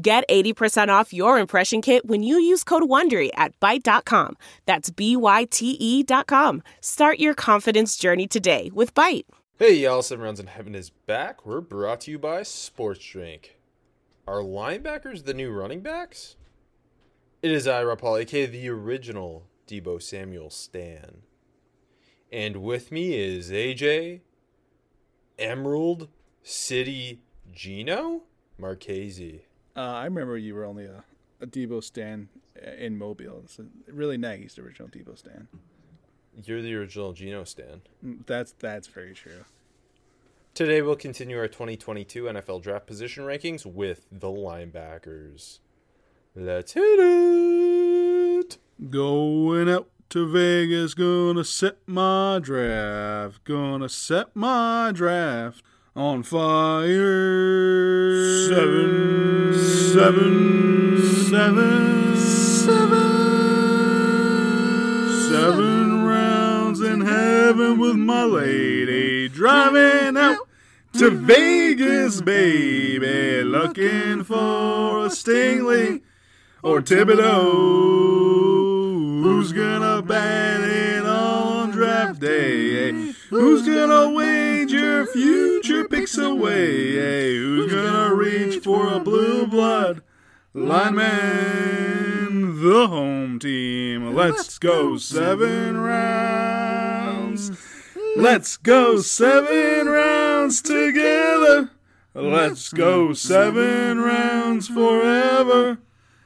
Get 80% off your impression kit when you use code WONDERY at Byte.com. That's B-Y-T-E dot com. Start your confidence journey today with Byte. Hey y'all, Seven Rounds in Heaven is back. We're brought to you by Sports Drink. Are linebackers the new running backs? It is I, Rob Paul, aka the original Deebo Samuel Stan. And with me is AJ Emerald City Gino Marchese. Uh, I remember you were only a, a Deebo Stan in Mobile. So really nice, the original Deebo Stan. You're the original Geno Stan. Mm, That's that's very true. Today we'll continue our 2022 NFL draft position rankings with the linebackers. Let's hit it. Going out to Vegas, gonna set my draft, gonna set my draft on fire. Seven, seven, seven, seven, seven rounds in heaven with my lady, driving out to Vegas, baby, looking for a Stingley or Thibodeaux. Who's gonna bat Who's gonna wager future picks away? eh? Who's gonna reach for a blue blood lineman? The home team. Let's go seven rounds. Let's go seven rounds together. Let's go seven rounds forever.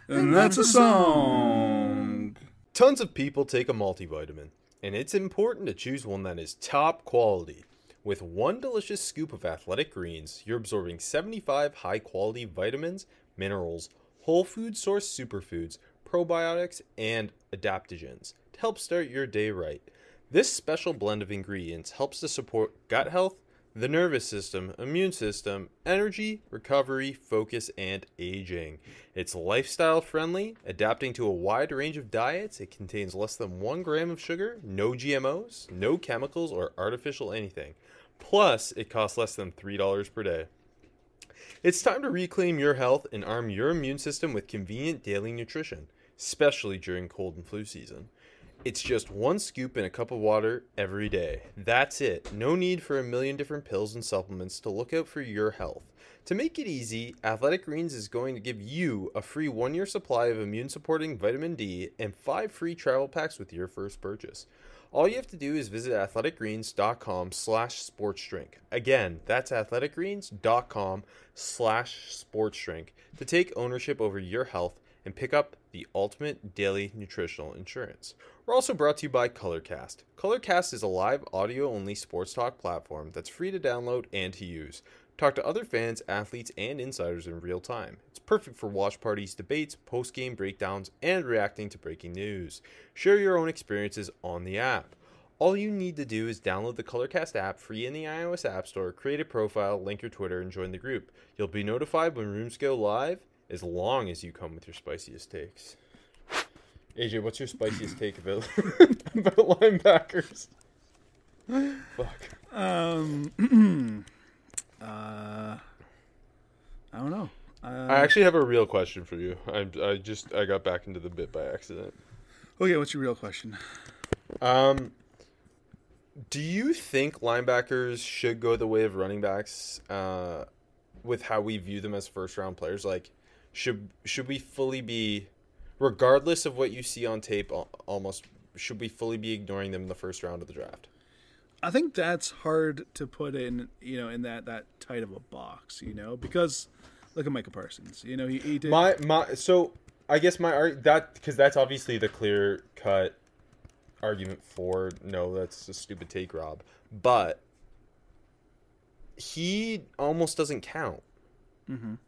And that's a song. Tons of people take a multivitamin, and it's important to choose one that is top quality. With one delicious scoop of athletic greens, you're absorbing 75 high quality vitamins, minerals, whole food source superfoods, probiotics, and adaptogens to help start your day right. This special blend of ingredients helps to support gut health, the nervous system, immune system, energy, recovery, focus, and aging. It's lifestyle friendly, adapting to a wide range of diets. It contains less than one gram of sugar, no GMOs, no chemicals, or artificial anything. Plus, it costs less than $3 per day. It's time to reclaim your health and arm your immune system with convenient daily nutrition, especially during cold and flu season. It's just one scoop in a cup of water every day. That's it. No need for a million different pills and supplements to look out for your health. To make it easy, Athletic Greens is going to give you a free one year supply of immune supporting vitamin D and five free travel packs with your first purchase. All you have to do is visit athleticgreens.com slash sportsdrink. Again, that's athleticgreens.com slash sportsdrink to take ownership over your health and pick up the ultimate daily nutritional insurance. We're also brought to you by Colorcast. Colorcast is a live audio only sports talk platform that's free to download and to use. Talk to other fans, athletes, and insiders in real time. It's perfect for watch parties, debates, post game breakdowns, and reacting to breaking news. Share your own experiences on the app. All you need to do is download the Colorcast app free in the iOS App Store, create a profile, link your Twitter, and join the group. You'll be notified when rooms go live as long as you come with your spiciest takes. AJ, what's your spiciest take about, about linebackers? Fuck. Um, uh, I don't know. Uh, I actually have a real question for you. I, I just I got back into the bit by accident. okay, what's your real question? Um, do you think linebackers should go the way of running backs? Uh, with how we view them as first round players, like should should we fully be, regardless of what you see on tape, almost should we fully be ignoring them in the first round of the draft? I think that's hard to put in, you know, in that that tight of a box, you know, because look at Micah Parsons. You know, he, he did. My my so I guess my art that because that's obviously the clear cut argument for no, that's a stupid take, Rob. But he almost doesn't count. Mhm.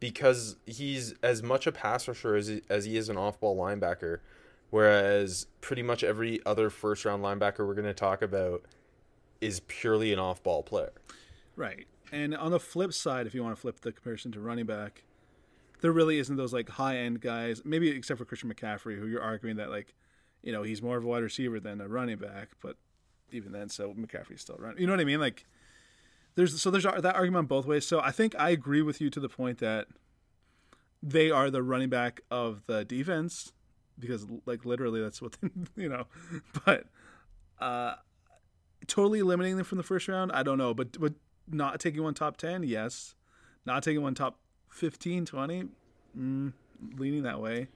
Because he's as much a pass rusher as he, as he is an off ball linebacker. Whereas pretty much every other first round linebacker we're going to talk about is purely an off ball player. Right. And on the flip side, if you want to flip the comparison to running back, there really isn't those like high end guys, maybe except for Christian McCaffrey, who you're arguing that like, you know, he's more of a wide receiver than a running back, but even then, so McCaffrey's still running. You know what I mean? Like, there's so there's that argument both ways. So I think I agree with you to the point that they are the running back of the defense because like literally that's what they, you know. But uh, totally eliminating them from the first round, I don't know. But but not taking one top ten, yes. Not taking one top 15, 20, mm, leaning that way.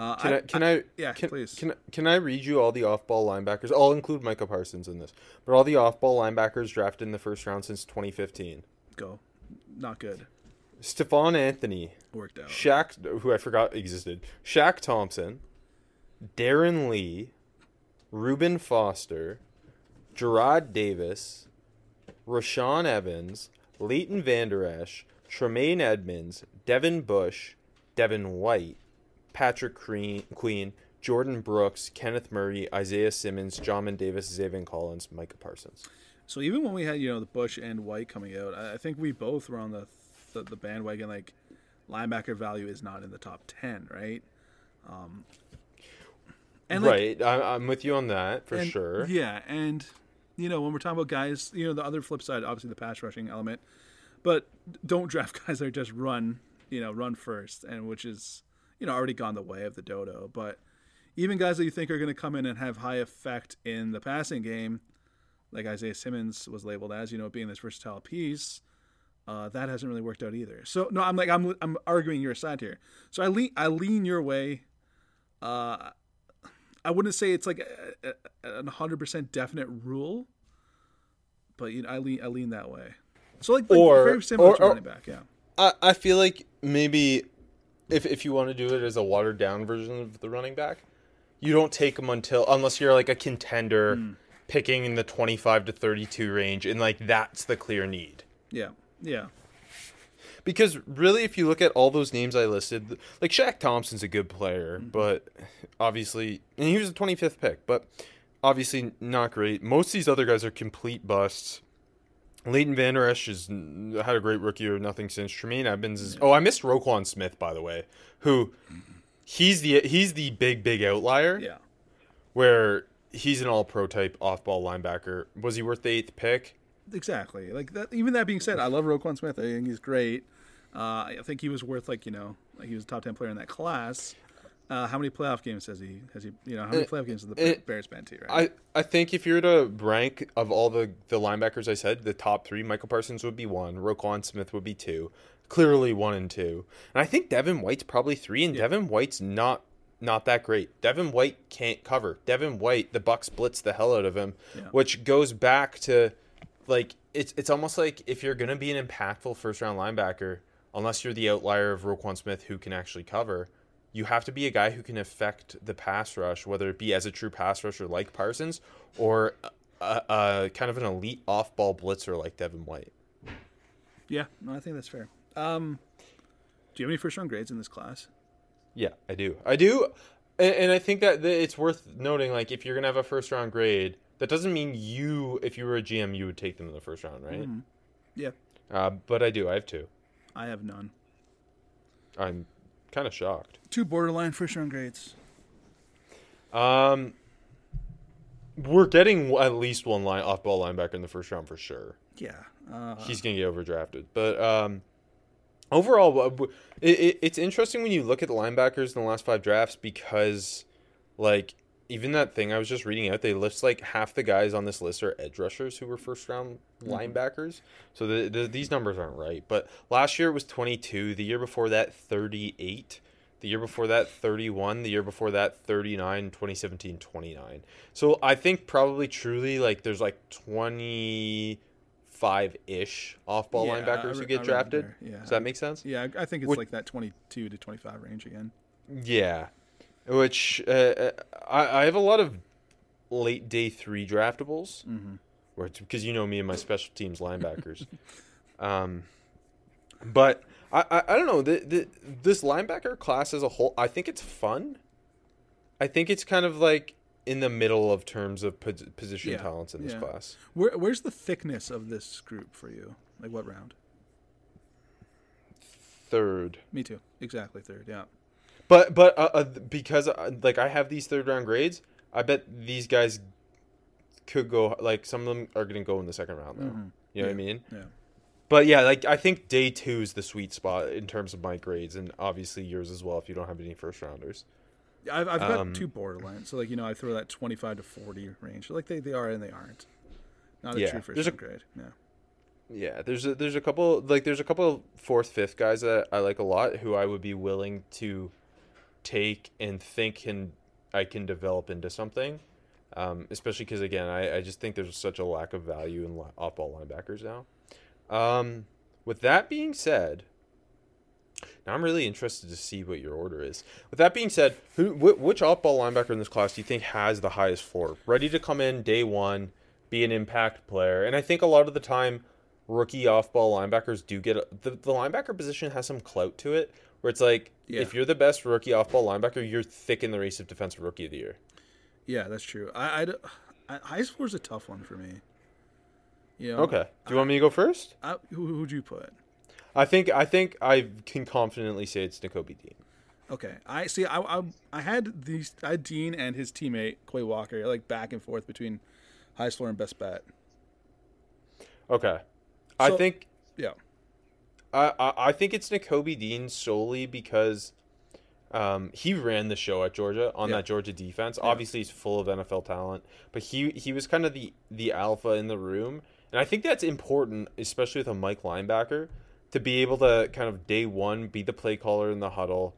Uh, can I, I, can I, yeah can, please. can can I read you all the off ball linebackers? I'll include Micah Parsons in this, but all the off ball linebackers drafted in the first round since 2015. Go, not good. Stephone Anthony. Worked out. Shaq, who I forgot existed. Shaq Thompson, Darron Lee, Reuben Foster, Jarrad Davis, Rashaan Evans, Leighton Vander Esch, Tremaine Edmunds, Devin Bush, Devin White, Patrick Queen, Jordyn Brooks, Kenneth Murray, Isaiah Simmons, Jamin Davis, Zaven Collins, Micah Parsons. So even when we had you know the Bush and White coming out, I think we both were on the the, the bandwagon. Like linebacker value is not in the top ten, right? Um, and right, like, I, am with you on that for and, sure. Yeah, and you know when we're talking about guys, you know the other flip side, obviously the pass rushing element, but don't draft guys that just run, you know, run first, and which is you know already gone the way of the dodo. But even guys that you think are going to come in and have high effect in the passing game, like Isaiah Simmons was labeled as, you know, being this versatile piece. Uh, that hasn't really worked out either. So no, I'm like I'm I'm arguing your side here. So I lean I lean your way. Uh, I wouldn't say it's like a, a, hundred percent definite rule, but you know, I lean I lean that way. So like, like or, very similar or, to running back, yeah. I, I feel like maybe if if you want to do it as a watered down version of the running back, you don't take them until unless you're like a contender mm. picking in the 25 to 32 range and like that's the clear need. Yeah. Yeah. Because really if you look at all those names I listed, like Shaq Thompson's a good player, mm-hmm. but obviously and he was the 25th pick, but obviously not great. Most of these other guys are complete busts. Leighton Vander Esch has had a great rookie or nothing since. Tremaine Edmunds is. Oh, I missed Roquan Smith by the way, who he's the he's the big big outlier. Yeah. Where he's an all pro type off ball linebacker. Was he worth the eighth pick? Exactly. Like that. Even that being said, I love Roquan Smith. I think he's great. Uh, I think he was worth like you know like he was a top ten player in that class. Uh, how many playoff games has he? Has he? You know, how many playoff games has the it, Bears been to? Right. I I think if you were to rank of all the the linebackers I said, the top three, Michael Parsons would be one, Roquan Smith would be two, clearly one and two, and I think Devin White's probably three, and yeah. Devin White's not not that great. Devin White can't cover. Devin White, the Bucs blitz the hell out of him, yeah. which goes back to like it's it's almost like if you're gonna be an impactful first round linebacker, unless you're the outlier of Roquan Smith who can actually cover you have to be a guy who can affect the pass rush, whether it be as a true pass rusher like Parsons or a, a kind of an elite off ball blitzer like Devin White. Yeah, no, I think that's fair. Um, do you have any first round grades in this class? Yeah, I do. I do. And, and I think that it's worth noting, like, if you're going to have a first round grade, that doesn't mean you, if you were a GM, you would take them in the first round, right? Mm-hmm. Yeah. Uh, but I do. I have two. I have none. I'm kind of shocked. Two borderline first round grades. Um, we're getting at least one line off ball linebacker in the first round for sure. Yeah, uh, he's gonna get overdrafted. But um, overall, it, it, it's interesting when you look at the linebackers in the last five drafts because, like, even that thing I was just reading out, they list like half the guys on this list are edge rushers who were first round mm-hmm. linebackers. So the, the, these numbers aren't right. But last year it was 22. The year before that, 38. The year before that, 31. The year before that, 39. 2017, 29. So I think probably truly like there's like 25 ish off ball yeah, linebackers who get drafted. Yeah. Does that make sense? Yeah, I think it's Which, like that 22 to 25 range again. Yeah. Which uh, uh, I, I have a lot of late day three draftables, mm-hmm. where because you know me and my special teams linebackers. um, but I, I, I don't know. The, the, this linebacker class as a whole, I think it's fun. I think it's kind of like in the middle of terms of pos- position Yeah, talents in this yeah. class. Where, where's the thickness of this group for you? Like what round? Third. Me too. Exactly third. Yeah. But but uh, uh, because uh, like I have these third round grades, I bet these guys could go like some of them are going to go in the second round now. You know what I mean? Yeah. But yeah, like I think day two is the sweet spot in terms of my grades, and obviously yours as well if you don't have any first rounders. I've, I've got Um, two borderline. So like you know I throw that 25 to 40 range. Like they, they are and they aren't. Not a Yeah, true first a- grade. Yeah. Yeah, there's a, there's a couple like there's a couple of fourth fifth guys that I like a lot who I would be willing to take and think can I can develop into something. Um, especially because again, I, I just think there's such a lack of value in li- off ball linebackers now. Um, with that being said, now I'm really interested to see what your order is. With that being said, who wh- which off ball linebacker in this class do you think has the highest floor? Ready to come in day one, be an impact player, and I think a lot of the time, rookie off ball linebackers do get a, the the linebacker position has some clout to it, where it's like Yeah. if you're the best rookie off ball linebacker, you're thick in the race of defensive rookie of the year. Yeah, that's true. I, I, I is a tough one for me. You know, Okay, do you want me to go first? I, who who'd you put? I think I think I can confidently say it's Nakobe Dean. Okay, I see. I, I I had these. I had Dean and his teammate Quay Walker like back and forth between high floor and best bet. Okay, I think Yeah, I, I I think it's Nakobe Dean solely because um, he ran the show at Georgia on Yeah. that Georgia defense. Obviously, he's full of NFL talent, but he he was kind of the the alpha in the room, and I think that's important, especially with a Mike linebacker, to be able to kind of day one be the play caller in the huddle,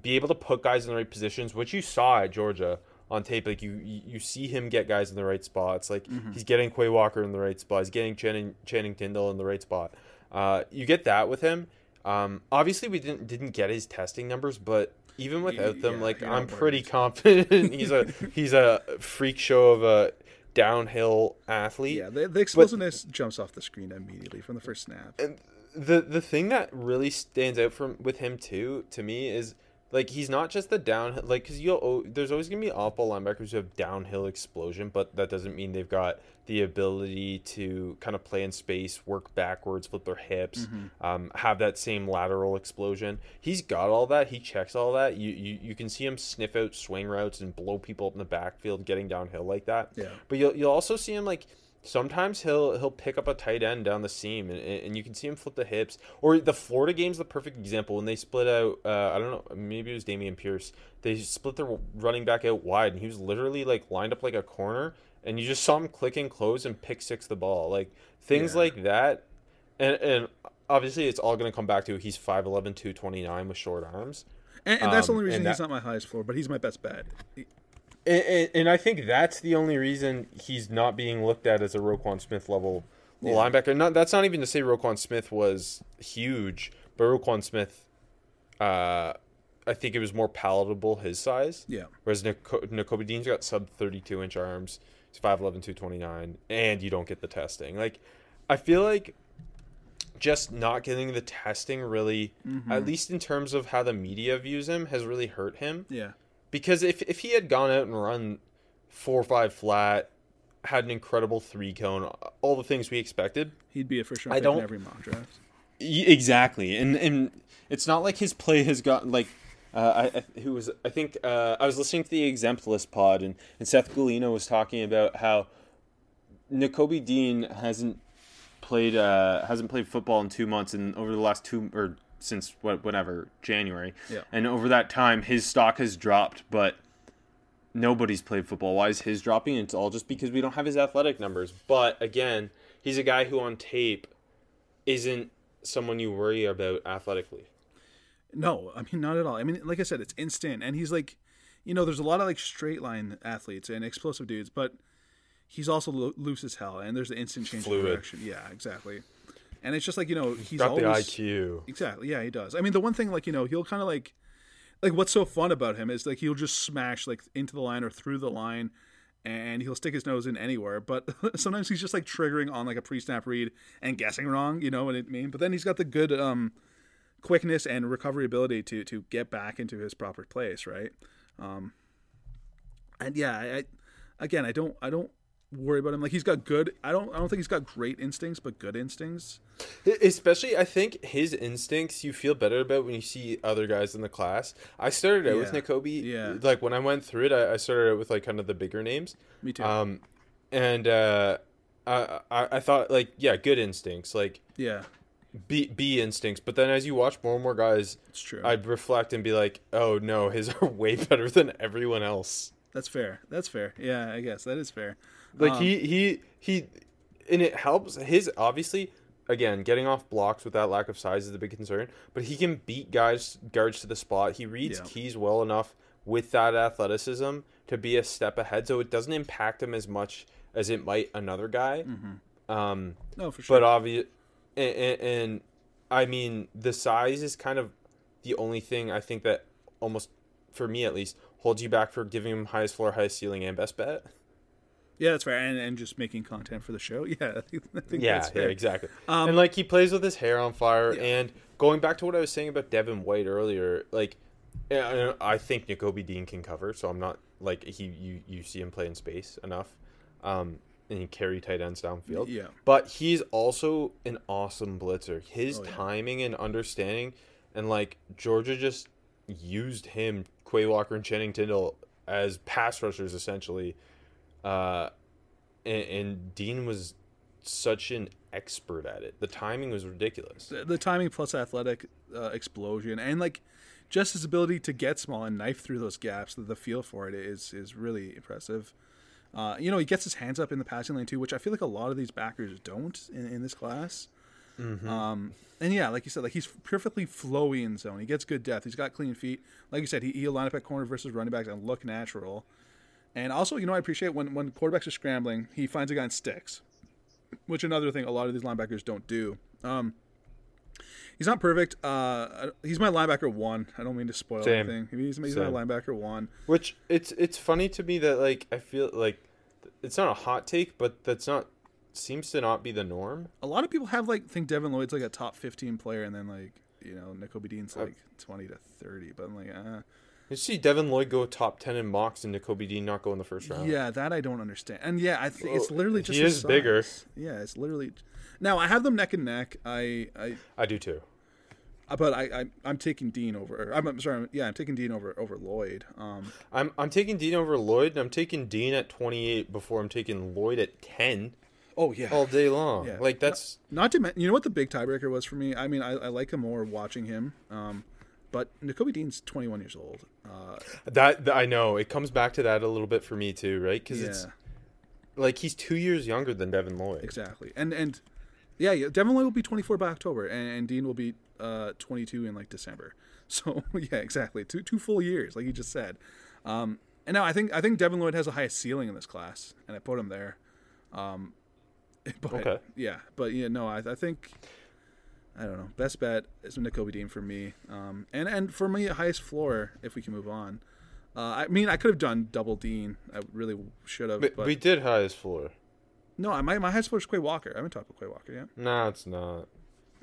be able to put guys in the right positions, which you saw at Georgia on tape. Like you you see him get guys in the right spots. Like he's getting Quay Walker in the right spot. He's getting Channing Channing Tindall in the right spot. Uh, you get that with him. Um, obviously, we didn't didn't get his testing numbers, but even without them, yeah, like I'm pretty confident he's a he's a freak show of a downhill athlete. yeah. The, the explosiveness jumps off the screen immediately from the first snap. And the the thing that really stands out from with him too to me is like he's not just the downhill like because you'll there's always gonna be off ball linebackers who have downhill explosion, but that doesn't mean they've got the ability to kind of play in space, work backwards, flip their hips, um, have that same lateral explosion. He's got all that. He checks all that. You, you you can see him sniff out swing routes and blow people up in the backfield, getting downhill like that. Yeah. But you'll you'll also see him like sometimes he'll he'll pick up a tight end down the seam and, and you can see him flip the hips. Or the Florida game's the perfect example when they split out. Uh, I don't know, maybe it was Dameon Pierce. They split their running back out wide and he was literally like lined up like a corner and you just saw him click and close and pick six the ball. Like things Yeah. like that. And and obviously it's all going to come back to he's 5'11", 229 with short arms. And, and that's the Um, only reason and he's that- not my highest floor, but he's my best bet. And, and, and I think that's the only reason he's not being looked at as a Roquan Smith level linebacker. Not that's not even to say Roquan Smith was huge, but Roquan Smith, uh, I think it was more palatable his size. Yeah. Whereas Nico- Nakobe Dean's got sub 32 inch arms. He's 5'11", 229, and you don't get the testing. Like, I feel like just not getting the testing really, mm-hmm. at least in terms of how the media views him, has really hurt him Yeah. because if if he had gone out and run four or five flat, had an incredible three cone, all the things we expected. He'd be a first round I pick in don't- every mock draft. Exactly, and and it's not like his play has gotten like. Uh, I, I who was I think uh, I was listening to the Exemplist pod and, and Seth Galina was talking about how Nakobe Dean hasn't played uh, hasn't played football in two months and over the last two or since what whatever January. Yeah. and over that time his stock has dropped but nobody's played football. Why is his dropping? It's all just because we don't have his athletic numbers. But again he's a guy who on tape isn't someone you worry about athletically No, I mean not at all. I mean, like I said, it's instant, and he's like, you know, there's a lot of like straight line athletes and explosive dudes, but he's also lo- loose as hell, and there's the instant change Fluid. of direction. Yeah, exactly. And it's just like you know he's got always the IQ exactly. Yeah, he does. I mean, the one thing like you know he'll kind of like, like what's so fun about him is like he'll just smash like into the line or through the line. And he'll stick his nose in anywhere, but sometimes he's just like triggering on like a pre-snap read and guessing wrong, you know what I mean? But then he's got the good um, quickness and recovery ability to to get back into his proper place, right? Um, and yeah, I, I again, I don't I don't worry about him. Like he's got good. I don't I don't think he's got great instincts, but good instincts. Especially, I think his instincts you feel better about when you see other guys in the class. I started out with Yeah. Nakobe. Yeah. Like when I went through it, I, I started out with like kind of the bigger names. Me too. Um, and uh, I, I I thought like yeah, good instincts, like yeah, B B instincts. But then as you watch more and more guys, it's true. I'd reflect and be like, oh no, his are way better than everyone else. That's fair. That's fair. Yeah, I guess that is fair. Like Um, he he he, and it helps his obviously. Again, getting off blocks with that lack of size is a big concern. But he can beat guys guards to the spot. He reads Yeah. keys well enough with that athleticism to be a step ahead, so it doesn't impact him as much as it might another guy. Um, No, for sure. but obvious, and, and, and I mean the size is kind of the only thing I think that almost, for me at least, holds you back for giving him highest floor, highest ceiling, and best bet. yeah, that's right, And, and just making content for the show. Yeah, I think, I think Yeah, that's yeah, exactly. Um, and like he plays with his hair on fire. Yeah. And going back to what I was saying about Devin White earlier, like I I think Nakobe Dean can cover, so I'm not like he you you see him play in space enough, um, and he carry tight ends downfield. Yeah. but he's also an awesome blitzer. His Oh, yeah. timing and understanding, and like Georgia just used him, Quay Walker and Channing Tindall as pass rushers essentially, uh, and, and Dean was such an expert at it. The timing was ridiculous. the, the timing plus athletic uh, explosion and like just his ability to get small and knife through those gaps the, the feel for it is is really impressive uh, you know he gets his hands up in the passing lane too which i feel like a lot of these backers don't in, in this class um, and yeah like you said like he's perfectly flowy in zone he gets good depth he's got clean feet like you said he, he'll line up at corner versus running backs and look natural and also you know i appreciate when when quarterbacks are scrambling he finds a guy and sticks which another thing a lot of these linebackers don't do um, He's not perfect. Uh, he's my linebacker one. I don't mean to spoil Same. anything. He's, he's my linebacker one. Which it's it's funny to me that like I feel like it's not a hot take, but that's not seems to not be the norm. A lot of people have like think Devin Lloyd's like a top fifteen player, and then like you know Nico Dean's like twenty to thirty. But I'm like, uh, You see Devin Lloyd go top ten in mocks and Nakobe Dean not go in the first round. yeah, that I don't understand. And yeah, I think it's literally just his is bigger. Yeah, it's literally. Now I have them neck and neck. I I I do too. Uh, but I, I I'm taking Dean over. I'm, I'm sorry. Yeah, I'm taking Dean over over Lloyd. Um, I'm I'm taking Dean over Lloyd, and I'm taking Dean at 28 before I'm taking Lloyd at 10 oh yeah. all day long. Yeah. Like that's Not to mention, you know what the big tiebreaker was for me. I mean, I, I like him more watching him. Um, but Nakobe Dean's 21 years old. Uh, that, that I know it comes back to that a little bit for me too, right? Because yeah, it's like he's two years younger than Devin Lloyd. exactly. And and yeah, yeah, Devin Lloyd will be 24 by October, and, and Dean will be uh 22 in like December. So yeah, exactly. Two two full years, like you just said. Um, and now I think I think Devin Lloyd has the highest ceiling in this class, and I put him there. Um, but, Okay. Yeah, but yeah, no, I, I think I don't know. Best bet is Nakobe Dean for me, um, and and for me, highest floor if we can move on. Uh, I mean, I could have done double Dean. I really should have, But, but we did highest floor. no, my my highest floor is Quay Walker. I haven't talked about Quay Walker yet. Nah, it's not.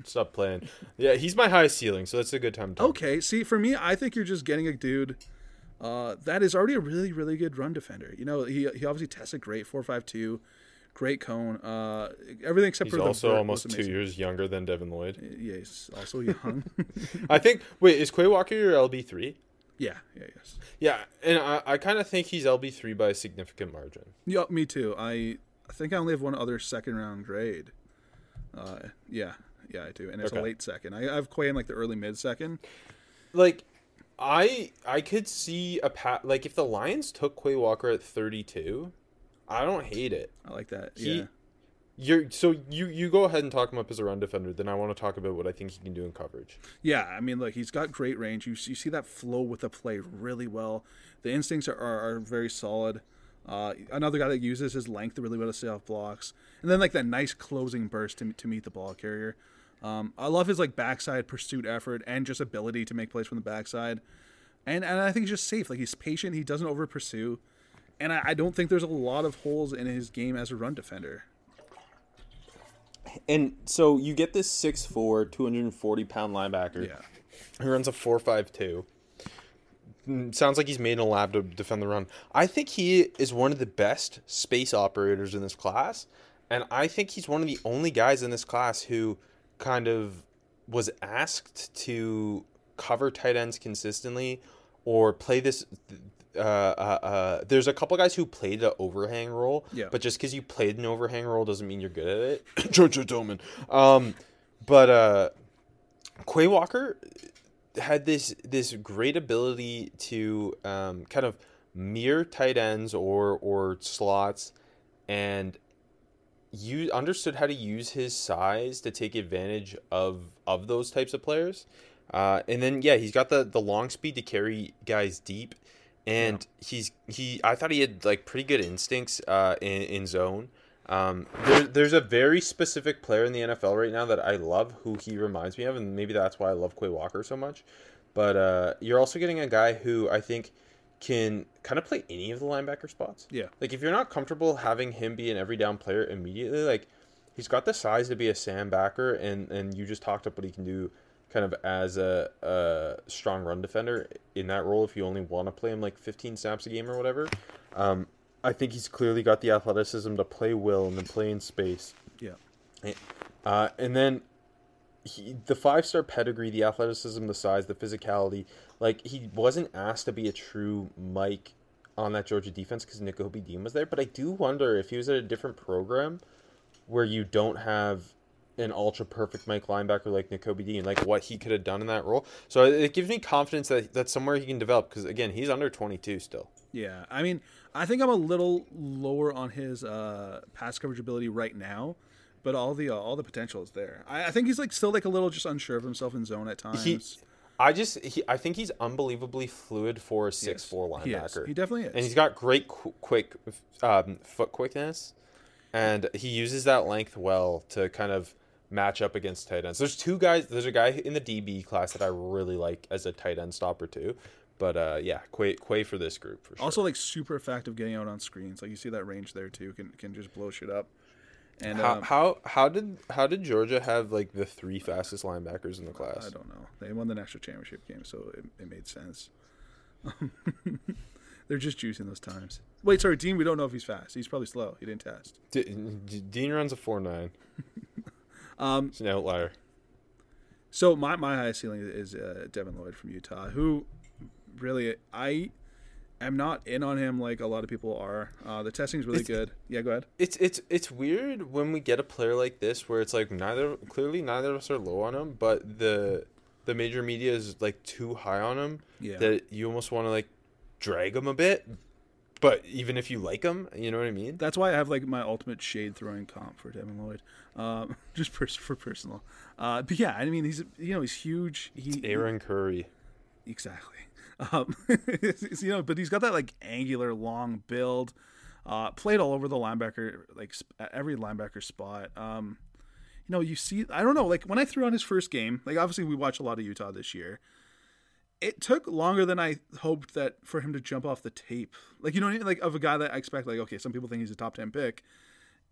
Stop playing. Yeah, he's my highest ceiling, so that's a good time to. Okay, see, for me, I think you're just getting a dude uh, that is already a really, really good run defender. You know, he he obviously tested great, four five two, great cone, uh, everything except He's for the also vert almost two years younger than Devin Lloyd. Yeah, he's also young. I think. Wait, is Quay Walker your LB three? yeah, yeah, yes. Yeah, and I, I kind of think he's LB three by a significant margin. Yeah, me too. I I think I only have one other second round grade. Uh, yeah, yeah, I do, and it's a late second. I, I have Quay in like the early mid second. Like, I I could see a pat like if the Lions took Quay Walker at thirty two, I don't hate it. I like that. He, yeah. You're so you you go ahead and talk him up as a run defender. Then I want to talk about what I think he can do in coverage. Yeah, I mean, look, he's got great range. You, you see that flow with the play really well. The instincts are, are, are very solid. Uh, another guy that uses his length really well to stay off blocks, and then like that nice closing burst to, to meet the ball carrier. Um, I love his like backside pursuit effort and just ability to make plays from the backside, and and I think he's just safe. Like he's patient. He doesn't over pursue, and I, I don't think there's a lot of holes in his game as a run defender. And so you get this 6'4", 240 pound linebacker. Yeah. He runs a four five two. Mm, Sounds like he's made in a lab to defend the run. I think he is one of the best space operators in this class, and I think he's one of the only guys in this class who kind of was asked to cover tight ends consistently or play this. Uh, uh, uh, there's a couple guys who played the overhang role, Yeah. but just because you played an overhang role doesn't mean you're good at it. JoJo Domann. Um, but uh, Quay Walker had this this great ability to um, kind of mirror tight ends or or slots, and you understood how to use his size to take advantage of of those types of players. Uh, and then yeah, he's got the the long speed to carry guys deep, and he's he. I thought he had like pretty good instincts uh, in in zone. Um, there, there's a very specific player in the NFL right now that I love, who he reminds me of, and maybe that's why I love Quay Walker so much. But uh, you're also getting a guy who I think can kind of play any of the linebacker spots. Yeah. Like if you're not comfortable having him be an every down player immediately, like he's got the size to be a Sam backer, and and you just talked up what he can do, kind of as a, a strong run defender in that role. If you only want to play him like 15 snaps a game or whatever, um, I think he's clearly got the athleticism to play will and to play in space. Yeah. Uh, and then he, the five star pedigree, the athleticism, the size, the physicality. Like he wasn't asked to be a true Mike on that Georgia defense because Nakobe Dean was there. But I do wonder if he was at a different program where you don't have an ultra perfect Mike linebacker like Nakobe Dean, like what he could have done in that role. So it it gives me confidence that that's somewhere he can develop because again, he's under 22 still. Yeah, I mean, I think I'm a little lower on his uh, pass coverage ability right now, but all the uh, all the potential is there. I, I think he's like still like a little just unsure of himself in zone at times. He, I just, he, I think he's unbelievably fluid for a six four He linebacker. He definitely is. and he's got great qu- quick um, foot quickness, and he uses that length well to kind of match up against tight ends. There's two guys. There's a guy in the DB class that I really like as a tight end stopper too. But uh, yeah, Quay, Quay for this group for sure. also like super effective getting out on screens. Like you see that range there too. Can can just blow shit up. And how, um, how how did how did Georgia have like the three fastest linebackers in the class? I don't know. They won the national championship game, so it, it made sense. They're just juicing those times. Wait, sorry, Dean. We don't know if he's fast. He's probably slow. He didn't test. D- D- Dean runs a four nine. Um, It's an outlier. So my, my highest ceiling is uh, Devin Lloyd from Utah, who really I am not in on him like a lot of people are. Uh, the testing's really It's- good. Yeah, go ahead. It's it's it's weird when we get a player like this where it's like neither clearly neither of us are low on him, but the the major media is like too high on him Yeah. that you almost want to like drag him a bit. But even if you like him, you know what I mean. That's why I have like my ultimate shade throwing comp for Devin Lloyd, um, just pers- for personal. Uh, but yeah, I mean he's you know he's huge. He Aaron Curry. exactly. Um, you know, but he's got that like angular long build. Uh, played all over the linebacker, like every linebacker spot. Um, you know, you see, I don't know, like when I threw on his first game, like obviously we watch a lot of Utah this year. It took longer than I hoped that for him to jump off the tape. Like you know, I mean? like of a guy that I expect, like okay, some people think he's a top ten pick.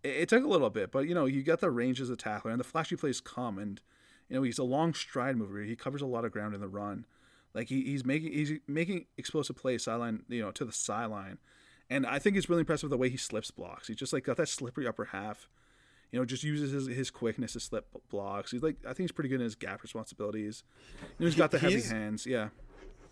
It, it took a little bit, but you know, you got the range as a tackler, and the flashy plays come, and you know he's a long stride mover. He covers a lot of ground in the run. Like he, he's making he's making explosive plays sideline, you know, to the sideline. And I think it's really impressive the way he slips blocks. He's just like got that slippery upper half. You know, just uses his, his quickness to slip blocks. He's like I think he's pretty good in his gap responsibilities. You know, he's got the heavy He's- hands. Yeah.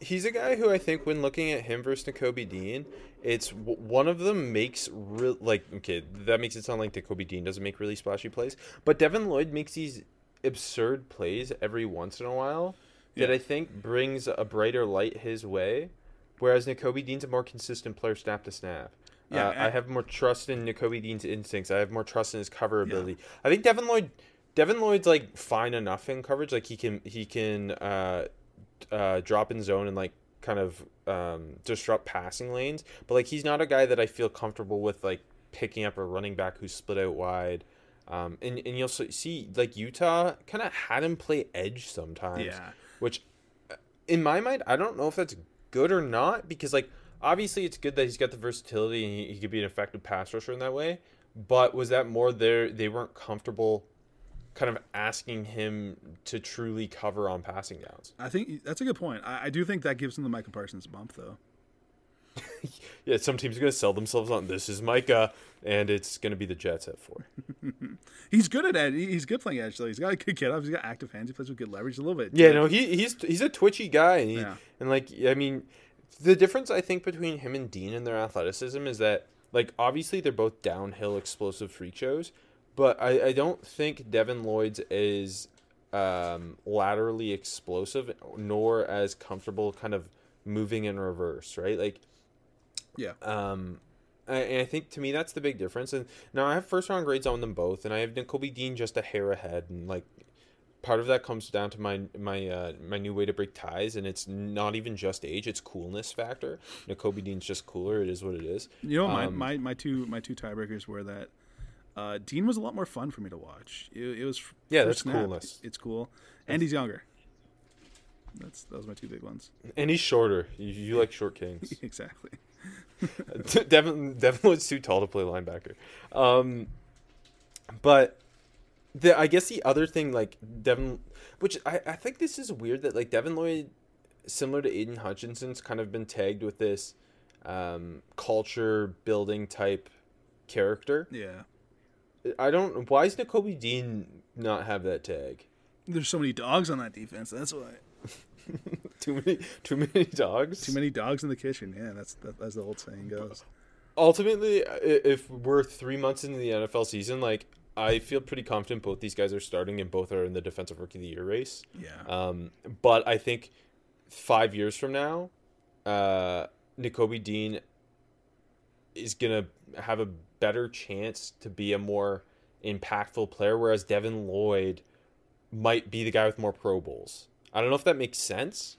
He's a guy who I think when looking at him versus Nakobe Dean, it's one of them makes real like okay that makes it sound like Nakobe Dean doesn't make really splashy plays, but Devin Lloyd makes these absurd plays every once in a while that Yeah. I think brings a brighter light his way, whereas Nakobe Dean's a more consistent player snap to snap. Yeah, Uh, I have more trust in Nakobe Dean's instincts. I have more trust in his cover ability. I think Devin Lloyd, Devin Lloyd's like fine enough in coverage. Like he can he can uh, uh, drop in zone and like kind of um, disrupt passing lanes. But like he's not a guy that I feel comfortable with like picking up a running back who's split out wide. Um, and and you'll see like Utah kind of had him play edge sometimes. Yeah. Which, in my mind, I don't know if that's good or not because like obviously it's good that he's got the versatility and he, he could be an effective pass rusher in that way. But was that more there? They weren't comfortable kind of asking him to truly cover on passing downs. I think that's a good point. I, I do think that gives him the Micah Parsons bump, though. Yeah, some teams are going to sell themselves on this is Micah, and it's going to be the Jets at four. He's good at edge. He's good playing edge, though. He's got a good get up. He's got active hands. He plays with good leverage a little bit. Yeah, no, he he's he's a twitchy guy, and, he, Yeah. and like I mean, the difference I think between him and Dean and their athleticism is that like obviously they're both downhill explosive freak shows, but I I don't think Devin Lloyd's is um, laterally explosive nor as comfortable kind of moving in reverse, right? Like Yeah. um, I- and I think to me that's the big difference. And now I have first round grades on them both, and I have Nakobe Dean just a hair ahead, and like part of that comes down to my my uh, my new way to break ties, and it's not even just age; it's coolness factor. Nakobe Dean's just cooler. It is what it is. You know, my, Um, my, my two my two tiebreakers were that uh, Dean was a lot more fun for me to watch. It, it was Yeah, that's coolness. It's cool, and he's younger. That's those are my two big ones. And he's shorter. You, you like short kings. exactly. Devin Devin was too tall to play linebacker. Um, but the I guess the other thing like Devin, which I I think this is weird that like Devin Lloyd, similar to Aidan Hutchinson's, kind of been tagged with this um, culture building type character. Yeah. I don't. Why does Nakobe Dean not have that tag? There's so many dogs on that defense. That's why. Too many. Too many dogs. Too many dogs in the kitchen. Yeah, that's that, as the old saying goes. ultimately, if we're three months into the NFL season, like I feel pretty confident both these guys are starting and both are in the defensive rookie of the year race. Yeah. Um, but I think five years from now, uh, Nakobe Dean is gonna have a better chance to be a more impactful player, whereas Devin Lloyd might be the guy with more Pro Bowls. I don't know if that makes sense,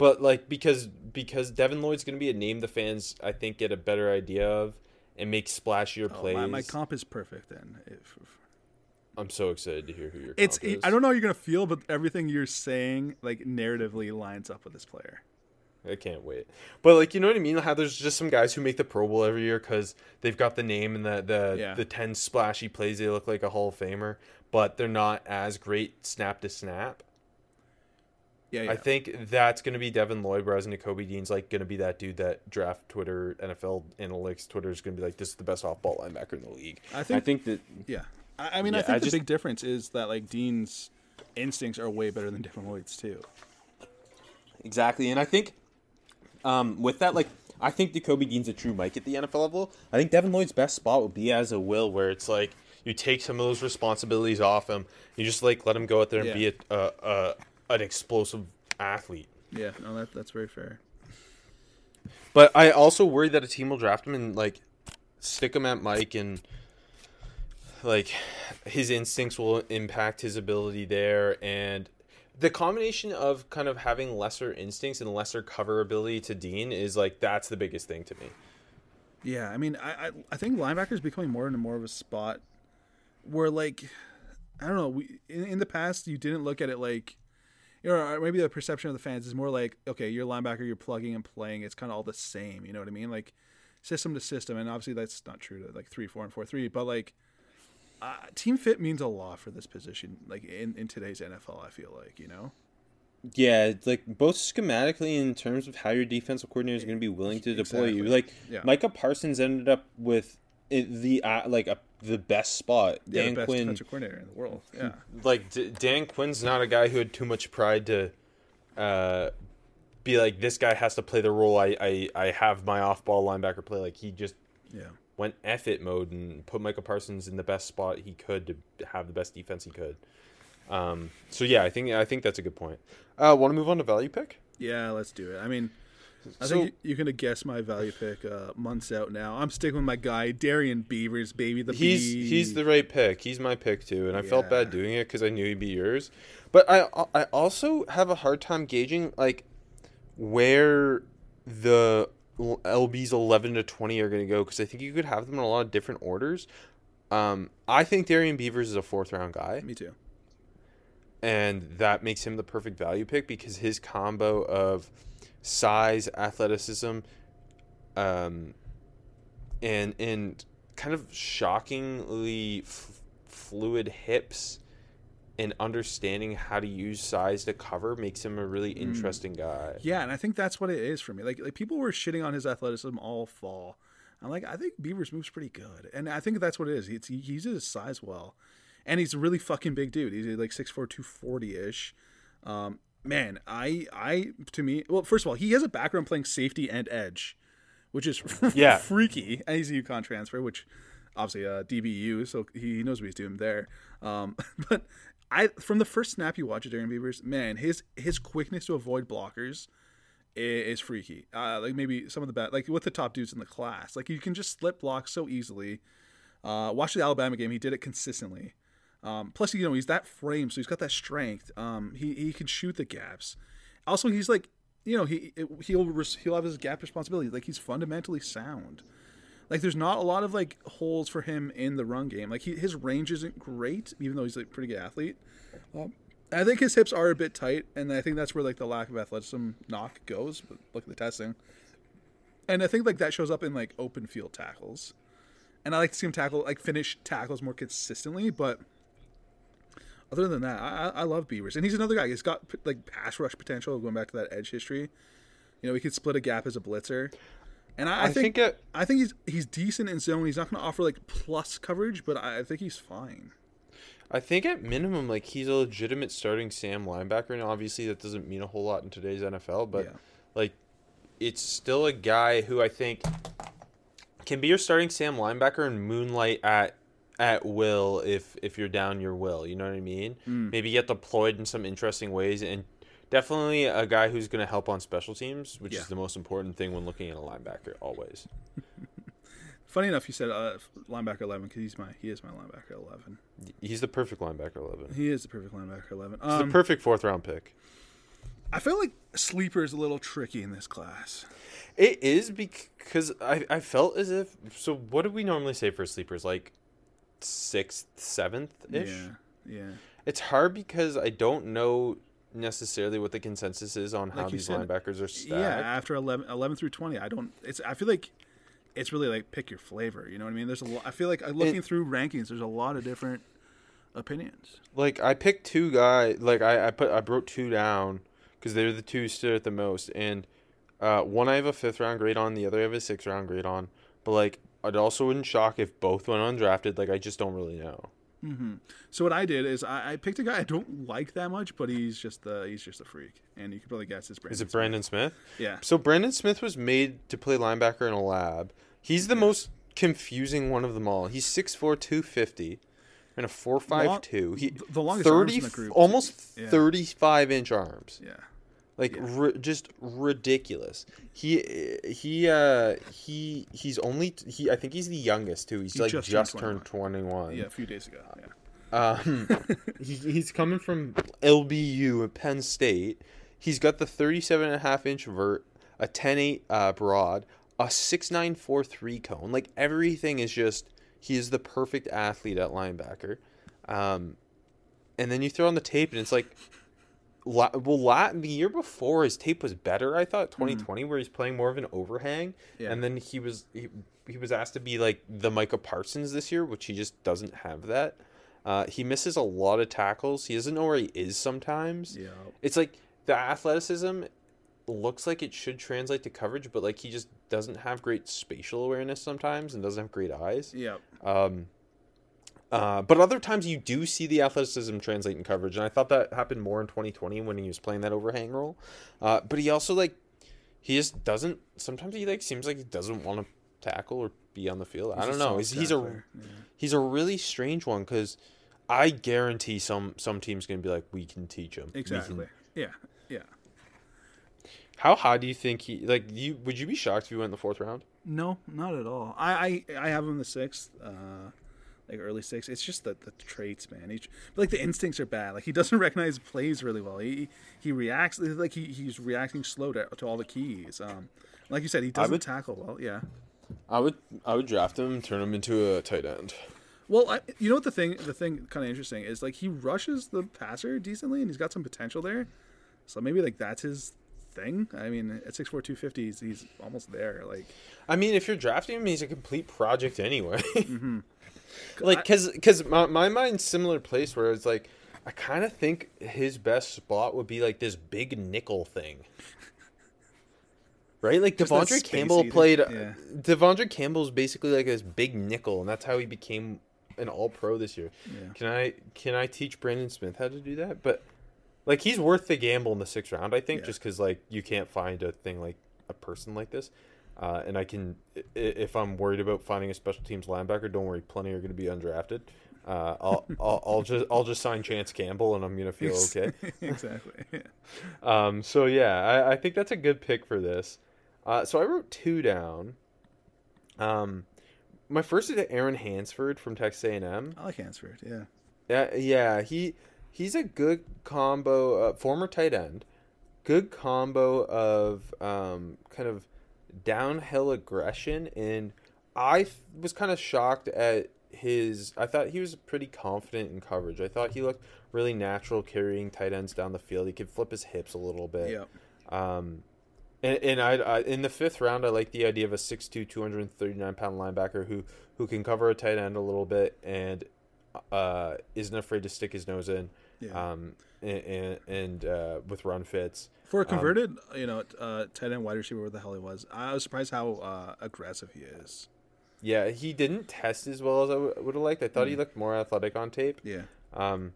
but like because because Devin Lloyd's gonna be a name the fans I think get a better idea of and make splashier Oh, plays. my, my comp is perfect then. If, if- I'm so excited to hear who your it's comp is. I don't know how you're gonna feel, but everything you're saying like narratively lines up with this player. I can't wait. But like, you know what I mean? How there's just some guys who make the Pro Bowl every year because they've got the name and the the Yeah. the ten splashy plays. They look like a Hall of Famer, but they're not as great snap to snap. Yeah, yeah. I think that's going to be Devin Lloyd, whereas Nakobe Dean's like going to be that dude that draft Twitter, NFL analytics, Twitter is going to be like, this is the best off ball linebacker in the league. I think- I think that Yeah, I, I mean, I think I the just- big difference is that like Dean's instincts are way better than Devin Lloyd's too. Exactly, and I think um, with that, like, I think Jacoby Dean's a true Mike at the NFL level. I think Devin Lloyd's best spot would be as a Will, where it's like you take some of those responsibilities off him, you just like let him go out there and Yeah. be a, a, a an explosive athlete. Yeah, no, that that's very fair. But I also worry that a team will draft him and like stick him at Mike and like his instincts will impact his ability there and the combination of kind of having lesser instincts and lesser cover ability to Dean is like that's the biggest thing to me. Yeah, I mean, I I, I think linebacker is becoming more and more of a spot where like I don't know. We in, in the past you didn't look at it like. You know, or maybe the perception of the fans is more like, okay, you're a linebacker, you're plugging and playing. It's kind of all the same. You know what I mean? Like system to system, and obviously that's not true to like three four and four three. But like, uh, team fit means a lot for this position. Like in, in today's NFL, I feel like you know. Yeah, like both schematically in terms of how your defensive coordinator is going to be willing to deploy you. Like Yeah. Micah Parsons ended up with it, the uh, like a, the best spot. Yeah, Dan the best Quinn defensive coordinator in the world. Yeah. like D- Dan Quinn's not a guy who had too much pride to uh, be like this guy has to play the role I I, I have my off ball linebacker play. Like he just Yeah. went F it mode and put Michael Parsons in the best spot he could to have the best defense he could. Um, so yeah, I think I think that's a good point. Uh, Want to move on to value pick? Yeah, let's do it. I mean, I So- think you- you're gonna guess my value pick uh, months out now. I'm sticking with my guy Darian Beavers, baby. The He's Bee. he's the right pick. He's my pick too, and I felt bad doing it because I knew he'd be yours. But I I also have a hard time gauging like where the LBs eleven to twenty are going to go because I think you could have them in a lot of different orders. Um, I think Darian Beavers is a fourth round guy, me too. and that makes him the perfect value pick because his combo of size, athleticism, um, and and kind of shockingly f- fluid hips and understanding how to use size to cover makes him a really Mm. interesting guy. Yeah, and I think that's what it is for me. Like like people were shitting on his athleticism all fall. I'm like, I think Beaver's moves pretty good, and I think that's what it is. It's, he uses his size well, and he's a really fucking big dude. He's like 6'4", 240 ish. Um, man, I I to me, well, first of all, he has a background playing safety and edge, which is Yeah. freaky. And he's a UConn transfer, which obviously uh, DBU, so he knows what he's doing there. Um, but I from the first snap you watch of Darrian Beavers, man, his his quickness to avoid blockers i- is freaky. Uh, like maybe some of the best, like with the top dudes in the class, like you can just slip blocks so easily. Uh, watch the Alabama game; he did it consistently. Um, plus, you know, he's that frame, so he's got that strength. Um, he he can shoot the gaps. Also, he's like, you know, he he'll he'll have his gap responsibility. Like he's fundamentally sound. Like there's not a lot of like holes for him in the run game. Like he, his range isn't great, even though he's like a pretty good athlete. Um, I think his hips are a bit tight, and I think that's where like the lack of athleticism knock goes. But look at the testing, and I think like that shows up in like open field tackles. And I like to see him tackle like finish tackles more consistently, but other than that, I, I love Beavers, and he's another guy. He's got like pass rush potential. Going back to that edge history, you know, he could split a gap as a blitzer, and I, I, I think, think it- I think he's he's decent in zone. He's not going to offer like plus coverage, but I, I think he's fine. I think at minimum, like he's a legitimate starting Sam linebacker, and obviously that doesn't mean a whole lot in today's NFL. But Yeah. like, it's still a guy who I think can be your starting Sam linebacker and moonlight at at will if if you're down your will. You know what I mean? Mm. Maybe get deployed in some interesting ways, and definitely a guy who's going to help on special teams, which Yeah. is the most important thing when looking at a linebacker always. Funny enough, you said uh, linebacker eleven because he's my he is my linebacker eleven. He's the perfect linebacker eleven. He is the perfect linebacker eleven. He's Um, the perfect fourth round pick. I feel like sleeper is a little tricky in this class. It is because I, I felt as if so. What do we normally say for sleepers? Like sixth, seventh ish. Yeah, yeah. It's hard because I don't know necessarily what the consensus is on how Like these said, linebackers are stacked. Yeah, after 11, 11 through twenty, I don't. It's. I feel like it's really like pick your flavor. You know what I mean? There's a lot. I feel like uh, looking through rankings, there's a lot of different opinions. Like I picked two guys. Like I, I put I broke two down because they're the two stood at the most, and uh, one I have a fifth round grade on, the other I have a sixth round grade on. But like it also wouldn't shock if both went undrafted. Like I just don't really know. Mm-hmm. So what I did is I, I picked a guy I don't like that much, but he's just the he's just a freak, and you could probably guess it's Brandon. Is it Smith. Brandon Smith? Yeah. So Brandon Smith was made to play linebacker in a lab. He's the most confusing one of them all. He's 6'4", 250, and a four five two. He the longest arms in the group. almost Yeah. thirty five inch arms. Yeah. Like ri- just ridiculous. He he uh he he's only he I think he's the youngest too. He's He like just just, turned turned 21. Yeah. A few days ago. Yeah. Um, he, he's coming from LBU at Penn State. He's got the 37 and a half inch vert, a 10.8 uh, broad, a 6.943 cone. Like everything is just, he is the perfect athlete at linebacker. Um, and then you throw on the tape and it's like, la- well, la- the year before his tape was better, I thought, 2020, where he's playing more of an overhang. Yeah. And then he was, he, he was asked to be like the Micah Parsons this year, which he just doesn't have that. Uh, he misses a lot of tackles. He doesn't know where he is sometimes. Yeah. It's like the athleticism looks like it should translate to coverage, but like he just doesn't have great spatial awareness sometimes and doesn't have great eyes. Yeah. Um, uh, but other times you do see the athleticism translate in coverage, and I thought that happened more in 2020 when he was playing that overhang role. Uh, but he also like he just doesn't. Sometimes he like seems like he doesn't want to tackle or be on the field. I He's a don't know. He's, he's a. Yeah. he's a really strange one because I guarantee some some teams gonna be like, we can teach him. We can-" Exactly. Yeah. Yeah. How high do you think he like? You would you be shocked if he went in the fourth round? No, not at all. I I, I have him the sixth, uh, like early sixth. It's just the, the traits, man. Each like the instincts are bad. Like he doesn't recognize plays really well. He he reacts like he, he's reacting slow to, to all the keys. Um, like you said, he doesn't would- tackle well. Yeah. I would I would draft him turn him into a tight end. Well, I, you know what the thing the thing kind of interesting is like he rushes the passer decently and he's got some potential there. So maybe like that's his thing. I mean, at 6'4", 250, he's, he's almost there. Like I mean, if you're drafting him, he's a complete project anyway. Mm-hmm. like, cause, cause my, my mind's similar place where it's like, I kind of think his best spot would be like this big nickel thing. Right? Like Just uh, De'Vondre Campbell eater, played yeah. De'Vondre Campbell's basically like this big nickel and that's how he became an all pro this year. Yeah. Can I can I teach Brandon Smith how to do that? But like he's worth the gamble in the sixth round, I think, Yeah. just because like you can't find a thing like a person like this. Uh, and I can, if I'm worried about finding a special teams linebacker, don't worry, plenty are going to be undrafted. Uh, I'll, I'll, I'll just, I'll just sign Chance Campbell, and I'm going to feel okay. exactly. Yeah. Um, so yeah, I, I think that's a good pick for this. Uh, so I wrote two down. Um, my first is Aaron Hansford from Texas A&M. I like Hansford. Yeah. Yeah, yeah, he he's a good combo. Uh, former tight end, good combo of um, kind of downhill aggression, and I f- was kind of shocked at his. I thought he was pretty confident in coverage. I thought he looked really natural carrying tight ends down the field. He could flip his hips a little bit. Yeah. Um, and, and I, I in the fifth round, I like the idea of a 6'2", 239 pound linebacker who who can cover a tight end a little bit and uh, isn't afraid to stick his nose in. Yeah. Um, and and, and uh, with run fits. For a converted, you know, uh, tight end wide receiver, where the hell he was, I was surprised how uh, aggressive he is. Yeah, he didn't test as well as I would have liked. I thought Mm. he looked more athletic on tape. Yeah. Um,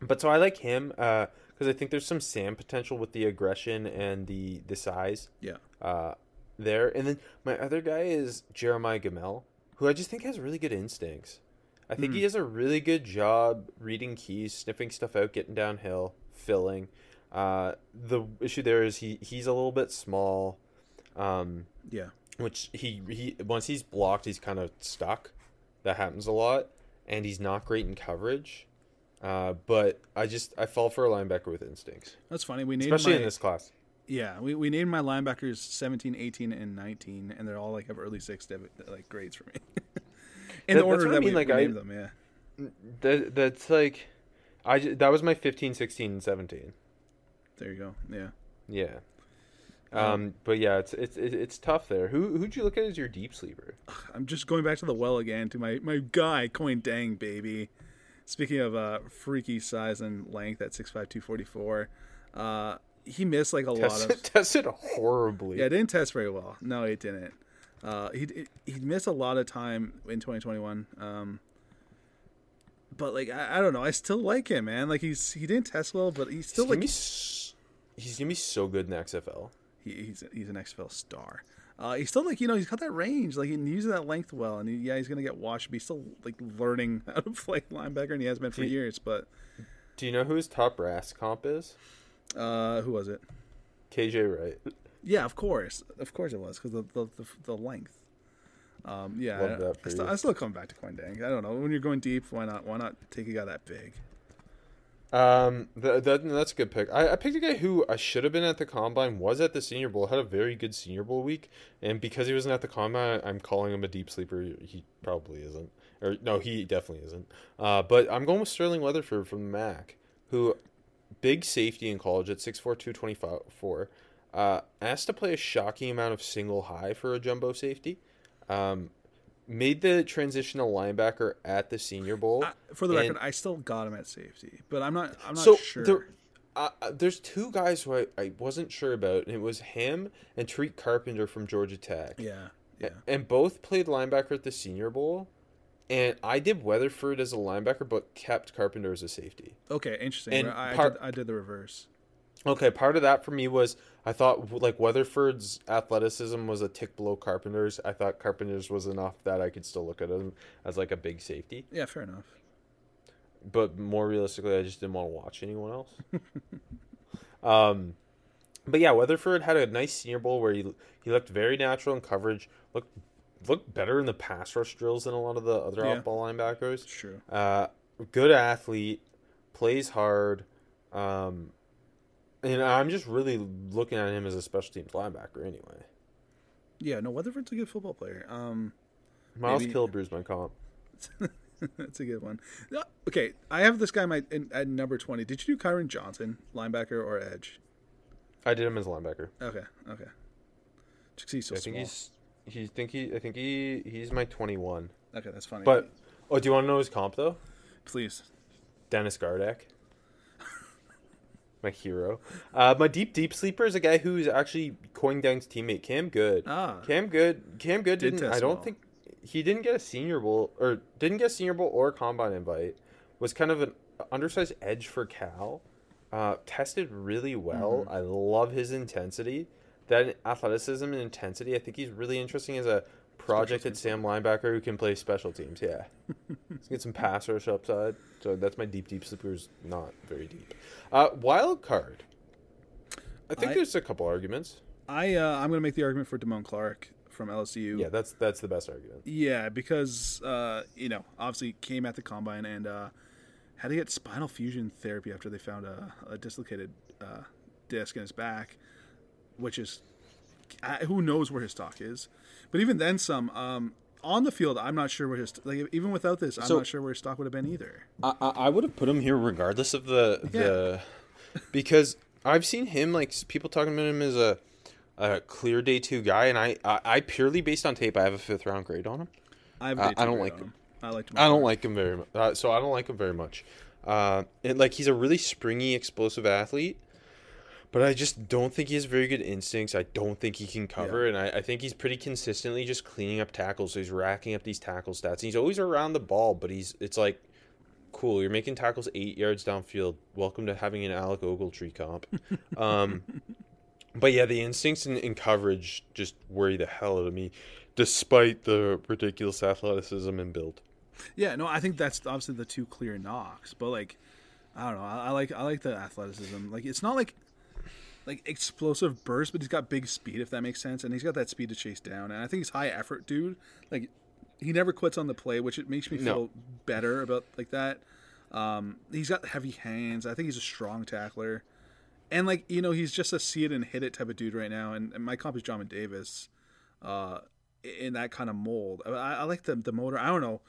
but so I like him because I think there's some Sam potential with the aggression and the the size. Yeah. uh, there. And then my other guy is Jeremiah Gemmel, who I just think has really good instincts. I think he does a really good job reading keys, sniffing stuff out, getting downhill, filling. Uh, the issue there is he he's a little bit small, um, Yeah. which he he once he's blocked, he's kind of stuck. That happens a lot, and he's not great in coverage. Uh, but I just I fall for a linebacker with instincts, That's funny. We named especially my, in this class. Yeah, we, we named my linebackers 17, 18, and 19, and they're all like have early six dev- like grades for me. In That- the order what I that mean, we, like, we I- named them, yeah. That that's like, I that was my 15, 16, and 17. There you go. Yeah. Yeah. Um, but yeah, it's it's it's tough there. Who who'd you look at as your deep sleeper? I'm just going back to the well again to my, my guy, Kuony Deng, baby. Speaking of uh, freaky size and length at six five two forty four, uh, he missed like a lot of. Tested, tested horribly. Yeah, it didn't test very well. No, it didn't. Uh, he he missed a lot of time in 2021. Um, but like I, I don't know, I still like him, man. Like he's he didn't test well, but he's he's still gonna like he's gonna be so good in the XFL. he, he's he's an XFL star. Uh, he's still like you know he's got that range, like he uses that length well, and he, yeah he's gonna get washed, but he's still like learning how to play linebacker, and he has been for Do years. But Do you know who his top brass comp is? uh, who was it? KJ Wright. Yeah, of course, of course it was because the, the the the length. Um, yeah, I, I, still. I still come back to Kuony Deng. I don't know when you're going deep, why not? Why not take a guy that big? Um, that, that that's a good pick. I, I picked a guy who I should have been at the combine, was at the Senior Bowl, had a very good Senior Bowl week, and because he wasn't at the combine, I'm calling him a deep sleeper. He probably isn't, or no, he definitely isn't. Uh, but I'm going with Sterling Weatherford from MAC, who big safety in college at 6'4", 224, uh, asked to play a shocking amount of single high for a jumbo safety. Um, made the transition to linebacker at the Senior Bowl. I, for the and- record, I still got him at safety, but I'm not. I'm not so sure. there, uh, there's two guys who I, I wasn't sure about, and it was him and Tariq Carpenter from Georgia Tech. yeah, yeah. And both played linebacker at the Senior Bowl. And I did Weatherford as a linebacker, but kept Carpenter as a safety. Okay, interesting. and I, I did, I did the reverse. Okay, part of that for me was I thought like Weatherford's athleticism was a tick below Carpenter's. I thought Carpenter's was enough that I could still look at him as like a big safety. Yeah, fair enough. but more realistically, I just didn't want to watch anyone else. um, but yeah, Weatherford had a nice Senior Bowl where he he looked very natural in coverage. looked looked better in the pass rush drills than a lot of the other Yeah. off ball linebackers. True. Uh, good athlete, plays hard, um, and I'm just really looking at him as a special teams linebacker. Anyway, Yeah, no, Weatherford's a good football player. Um, Miles Maybe- Killebrew's my comp. that's a good one. Okay, I have this guy my in, at number twenty. Did you do Kyron Johnson, linebacker or edge? I did him as a linebacker. Okay, okay. Just he's so I think small. he's he think he I think he he's my 21. Okay, that's funny. But oh, do you want to know his comp though? please, Dennis Gardeck. My hero. Uh, my deep deep sleeper is a guy who's actually Kuony Deng's teammate, Cam Goode. Ah. Cam Goode. Cam Goode Did didn't. I don't well. think he didn't get a Senior Bowl or didn't get a Senior Bowl or combine invite. Was kind of an undersized edge for Cal. Uh, tested really well. Mm-hmm. I love his intensity. That athleticism and intensity. I think he's really interesting as a projected Sam linebacker who can play special teams. Yeah, let's get some pass rush upside. So that's my deep deep sleepers. Not very deep. Uh, wild card. I think I- there's a couple arguments. I uh, I'm gonna make the argument for Damone Clark from LSU. Yeah, that's that's the best argument. Yeah, because uh, you know, obviously came at the combine and uh, had to get spinal fusion therapy after they found a, a dislocated uh, disc in his back, which is I, who knows where his stock is. But even then, some um, on the field, I'm not sure where his like even without this, I'm So- not sure where his stock would have been either. I, I would have put him here regardless of the the because I've seen him like people talking about him as a a clear day two guy, and I, I I purely based on tape I have a fifth round grade on him. I, I- I don't like on him. I liked him. I don't like him very much. Uh, so I don't like him very much. Uh, and like he's a really springy, explosive athlete, but I just don't think he has very good instincts. I don't think he can cover, and I, I think he's pretty consistently just cleaning up tackles. So he's racking up these tackle stats. And he's always around the ball, but he's it's like cool. You're making tackles eight yards downfield. Welcome to having an Alec Ogletree comp. Um, but yeah, the instincts in, in coverage just worry the hell out of me, despite the ridiculous athleticism and build. Yeah, no, I think that's obviously the two clear knocks, but like, I don't know, I, I like I like the athleticism. Like, it's not like like explosive burst, but he's got big speed, if that makes sense, and he's got that speed to chase down. And I think he's high effort, dude. Like, he never quits on the play, which it makes me No. feel better about like that. Um, he's got heavy hands. I think he's a strong tackler, and like you know, he's just a see it and hit it type of dude right now. And, and my comp is John Davis, uh, in that kind of mold. I, I like the the motor. I don't know.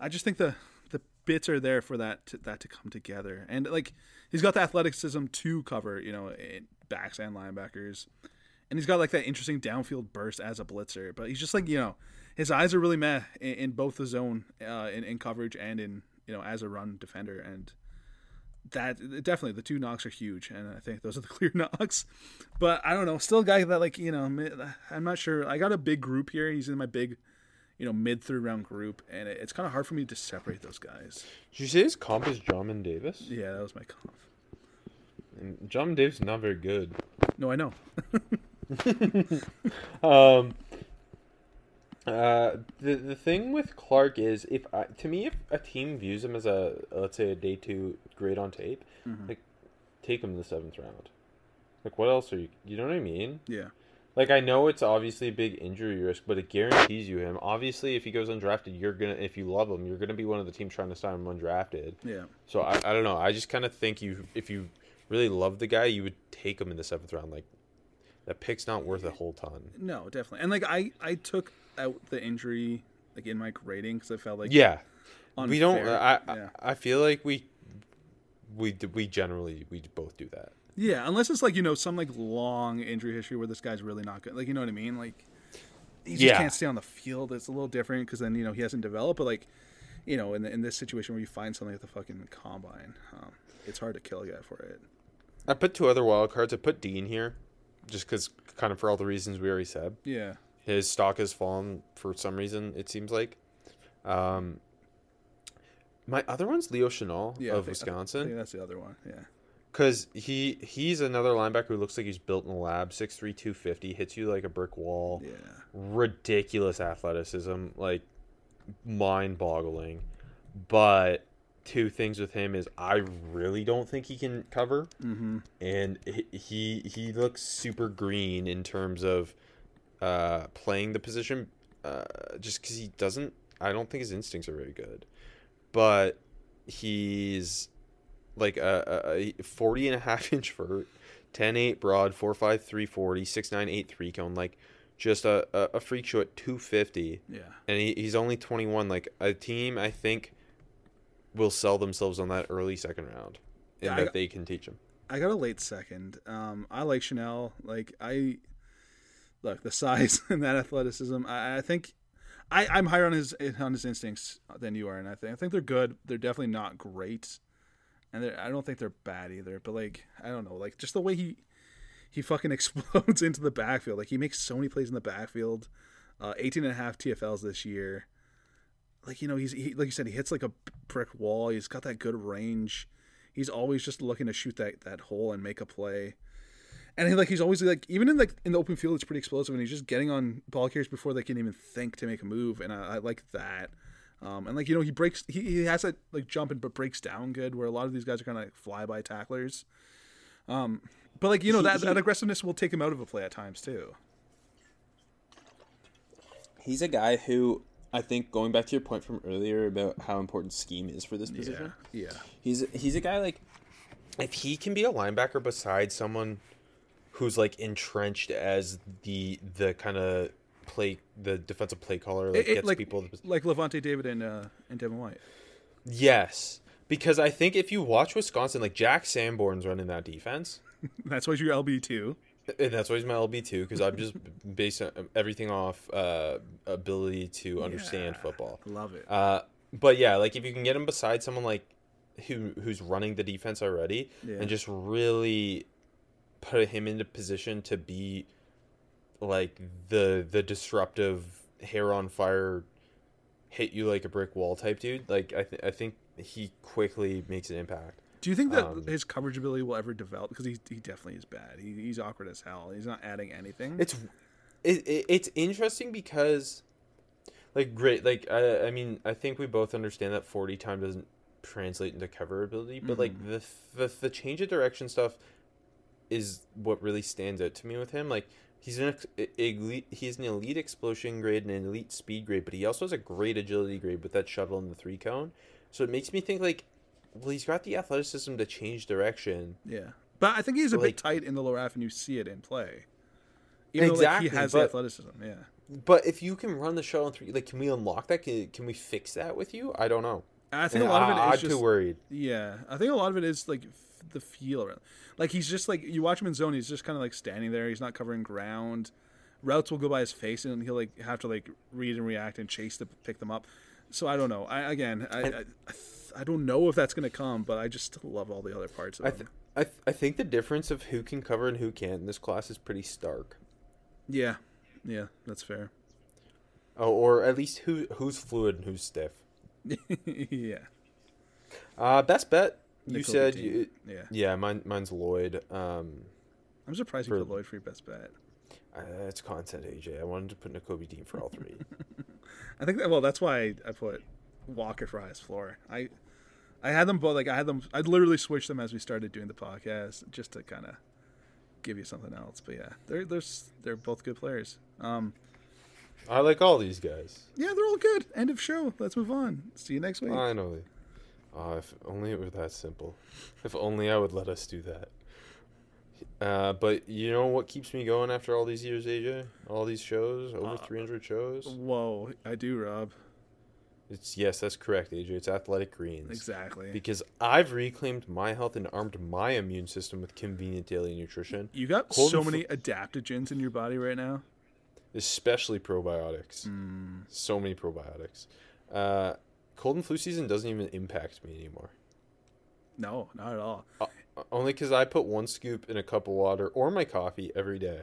I just think the the bits are there for that to, that to come together, and like he's got the athleticism to cover, you know, backs and linebackers, and he's got like that interesting downfield burst as a blitzer. But he's just like you know, his eyes are really meh in, in both the zone, uh, in, in coverage and in you know as a run defender, and that definitely the two knocks are huge, and I think those are the clear knocks. But I don't know, still a guy that like you know, I'm not sure. I got a big group here. He's in my big you know, mid third round group, and it, it's kind of hard for me to separate those guys. Did you say his comp is Drummond Davis? Yeah, that was my comp. And Davis is not very good. No, I know. Um, uh, the the thing with Clark is if I, to me if a team views him as a let's say a day two grade on tape, like take him in the seventh round. Like what else are you? You know what I mean? Yeah, Like I know it's obviously a big injury risk, but it guarantees you him. Obviously, if he goes undrafted, you're gonna if you love him, you're gonna be one of the teams trying to sign him undrafted. yeah, So I, I don't know. I just kind of think you if you really love the guy, you would take him in the seventh round. Like that pick's not worth a whole ton. no, definitely. And like I, I took out the injury like in my grading because I felt like Yeah, we don't. I, yeah. I I feel like we we we generally we both do that. yeah, unless it's like you know some like long injury history where this guy's really not good. Like you know what I mean? Like he just Yeah. can't stay on the field. It's a little different because then you know he hasn't developed. But like you know in the, in this situation where you find something at the fucking combine, um, it's hard to kill a guy for it. I put two other wild cards. I put Dean here, just because kind of for all the reasons we already said. Yeah. His stock has fallen for some reason. It seems like. Um, my other one's Leo Chenal Yeah, of think- I Wisconsin. think that's the other one. Yeah. Because he he's another linebacker who looks like he's built in the lab, 6'3", 250, hits you like a brick wall. Yeah. Ridiculous athleticism, like mind boggling. But two things with him is I really don't think he can cover, Mm-hmm. and he he, looks super green in terms of uh, playing the position. Uh, just because he doesn't, I don't think his instincts are very good, but he's like a, a, a 40 and a half inch vert, 10 8 broad, 4 5 3 40, 6 9 8 3 cone, like just a, a, a freak show at 250. Yeah. And he, he's only 21. Like a team, I think, will sell themselves on that early second round and Yeah, that got- they can teach him. I got a late second. Um, I like Chenal. Like I look the size and that athleticism. I, I think I, I'm higher on his on his instincts than you are, and I think I think they're good. They're definitely not great. and they're- I don't think they're bad either. But like, I don't know, like just the way he he fucking explodes into the backfield. Like he makes so many plays in the backfield. Uh, 18 and a half TFLs this year. Like you know, he's he, like you said, he hits like a brick wall. He's got that good range. He's always just looking to shoot that that hole and make a play. And he, like he's always like even in like in the open field, it's pretty explosive, and he's just getting on ball carriers before they can even think to make a move. And I, I like that. Um, and like you know, he breaks. He, he has that like jumping, but breaks down good. Where a lot of these guys are kind of like fly by tacklers. Um, but like you know that, that aggressiveness will take him out of a play at times too. He's a guy who I think going back to your point from earlier about how important scheme is for this position. yeah. He's he's a guy like if he can be a linebacker beside someone who's like entrenched as the the kind of play the defensive play caller like It- it- gets like people like Lavonte David and uh, and Devin White. yes because I think if you watch Wisconsin like Jack Sanborn's running that defense That's why you're LB two. And that's why he's my LB too because I'm just based on everything off uh, ability to understand Yeah. football Love it. Uh, but yeah, like if you can get him beside someone like who who's running the defense already, Yeah. and just really put him into position to be like the the disruptive hair on fire, hit you like a brick wall type dude. Like I th- I think he quickly makes an impact. Do you think that um, his coverage ability will ever develop? Because he he definitely is bad. He, he's awkward as hell. He's not adding anything. It's it, it, it's interesting because like great like I I mean I think we both understand that 40 time doesn't translate into cover ability but like the, the the change of direction stuff is what really stands out to me with him like he's an elite he's an elite explosion grade and an elite speed grade but he also has a great agility grade with that shuttle and the three cone so it makes me think like well he's got the athleticism to change direction yeah, but I think he's a Like- bit tight in the lower half, and you see it in play. Even though, like, Exactly, he has the but- athleticism. Yeah. but if you can run the shuttle in three like can we unlock that can, can we fix that with you i don't know I think And a lot of it is I- I'd just be worried. Yeah, I think a lot of it is like f- the feel around. Like he's just like you watch him in zone, he's just kind of like standing there. He's not covering ground. Routes will go by his face, and he'll like have to like read and react and chase to pick them up. So I don't know. I again, I I, I, th- I don't know if that's gonna come, but I just love all the other parts of I, th- I, th- I think the difference of who can cover and who can't in this class is pretty stark. yeah, yeah, that's fair. Oh, or at least who who's fluid and who's stiff. yeah, Uh, best bet. You Nickel said you, yeah. yeah. Mine mine's Lloyd. Um, I'm surprised you For- put Lloyd for your best bet. uh, it's content AJ. I wanted to put Nakobe Dean for all three. I think that well, that's why I put Walker for highest floor. I I had them both like I had them. I'd literally switched them as we started doing the podcast just to kind of give you something else. But yeah, they're they're they're both good players. Um, I like all these guys. yeah, they're all good. End of show. Let's move on. See you next week. Know. Oh, if only it were that simple. If only I would let us do that. Uh, but you know what keeps me going after all these years, AJ? All these shows, over Uh, 300 shows. Whoa, I do, Rob. It's yes, that's correct, AJ. It's athletic greens. Exactly. Because I've reclaimed my health and armed my immune system with convenient daily nutrition, You got Cold so fl- many adaptogens in your body right now. especially probiotics. Hmm. So many probiotics. Uh, cold and flu season doesn't even impact me anymore. No, not at all. Uh, only because I put one scoop in a cup of water or my coffee every day.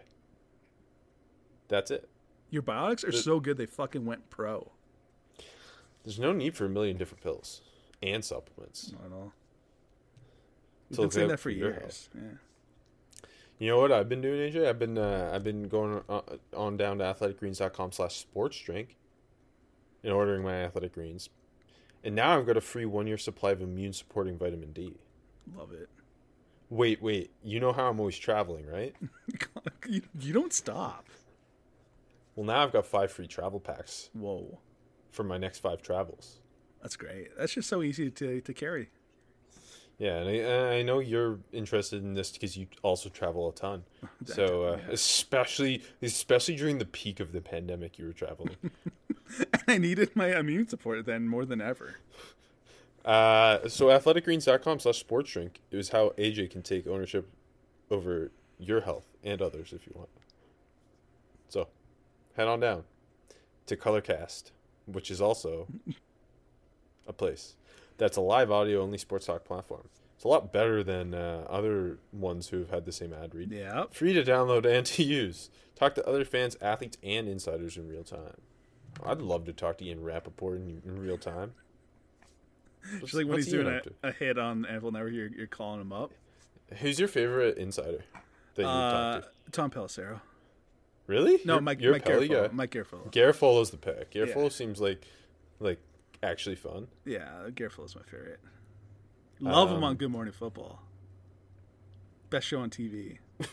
That's it. Your biotics are The- so good they fucking went pro. There's no need for a million different pills and supplements. Not at all. We've been saying that for years. Yeah. You know what I've been doing, AJ? I've been uh, I've been going on, on down to athleticgreens.com slash sports drink and ordering my athletic greens. And now I've got a free one year supply of immune supporting vitamin D. Love it. Wait, wait. You know how I'm always traveling, right? you don't stop. Well, now I've got five free travel packs Whoa. For my next five travels. That's great. That's just so easy to, to carry. Yeah, and I, and I know you're interested in this because you also travel a ton. So uh, yeah. especially especially during the peak of the pandemic, you were traveling. And I needed my immune support then more than ever. Uh, so athleticgreens.com slash sports drink is how AJ can take ownership over your health and others if you want. So head on down to Colorcast, which is also a place that's a live audio only sports talk platform. It's a lot better than uh, other ones who have had the same ad read. Yeah. Free to download and to use. Talk to other fans, athletes, and insiders in real time. I'd love to talk to Ian Rapoport in, in real time. Just like when he's doing a, a hit on NFL Network, you're, you're calling him up. Who's your favorite insider that you Uh, talk to? Tom Pelissero. Really? No, You're- Mike, you're Mike Garafolo. guy? Mike Garafolo. Garafolo's the pick. Yeah. Seems like like actually fun. Yeah, Garafolo's my favorite. Love him Um, on Good Morning Football. Best show on TV.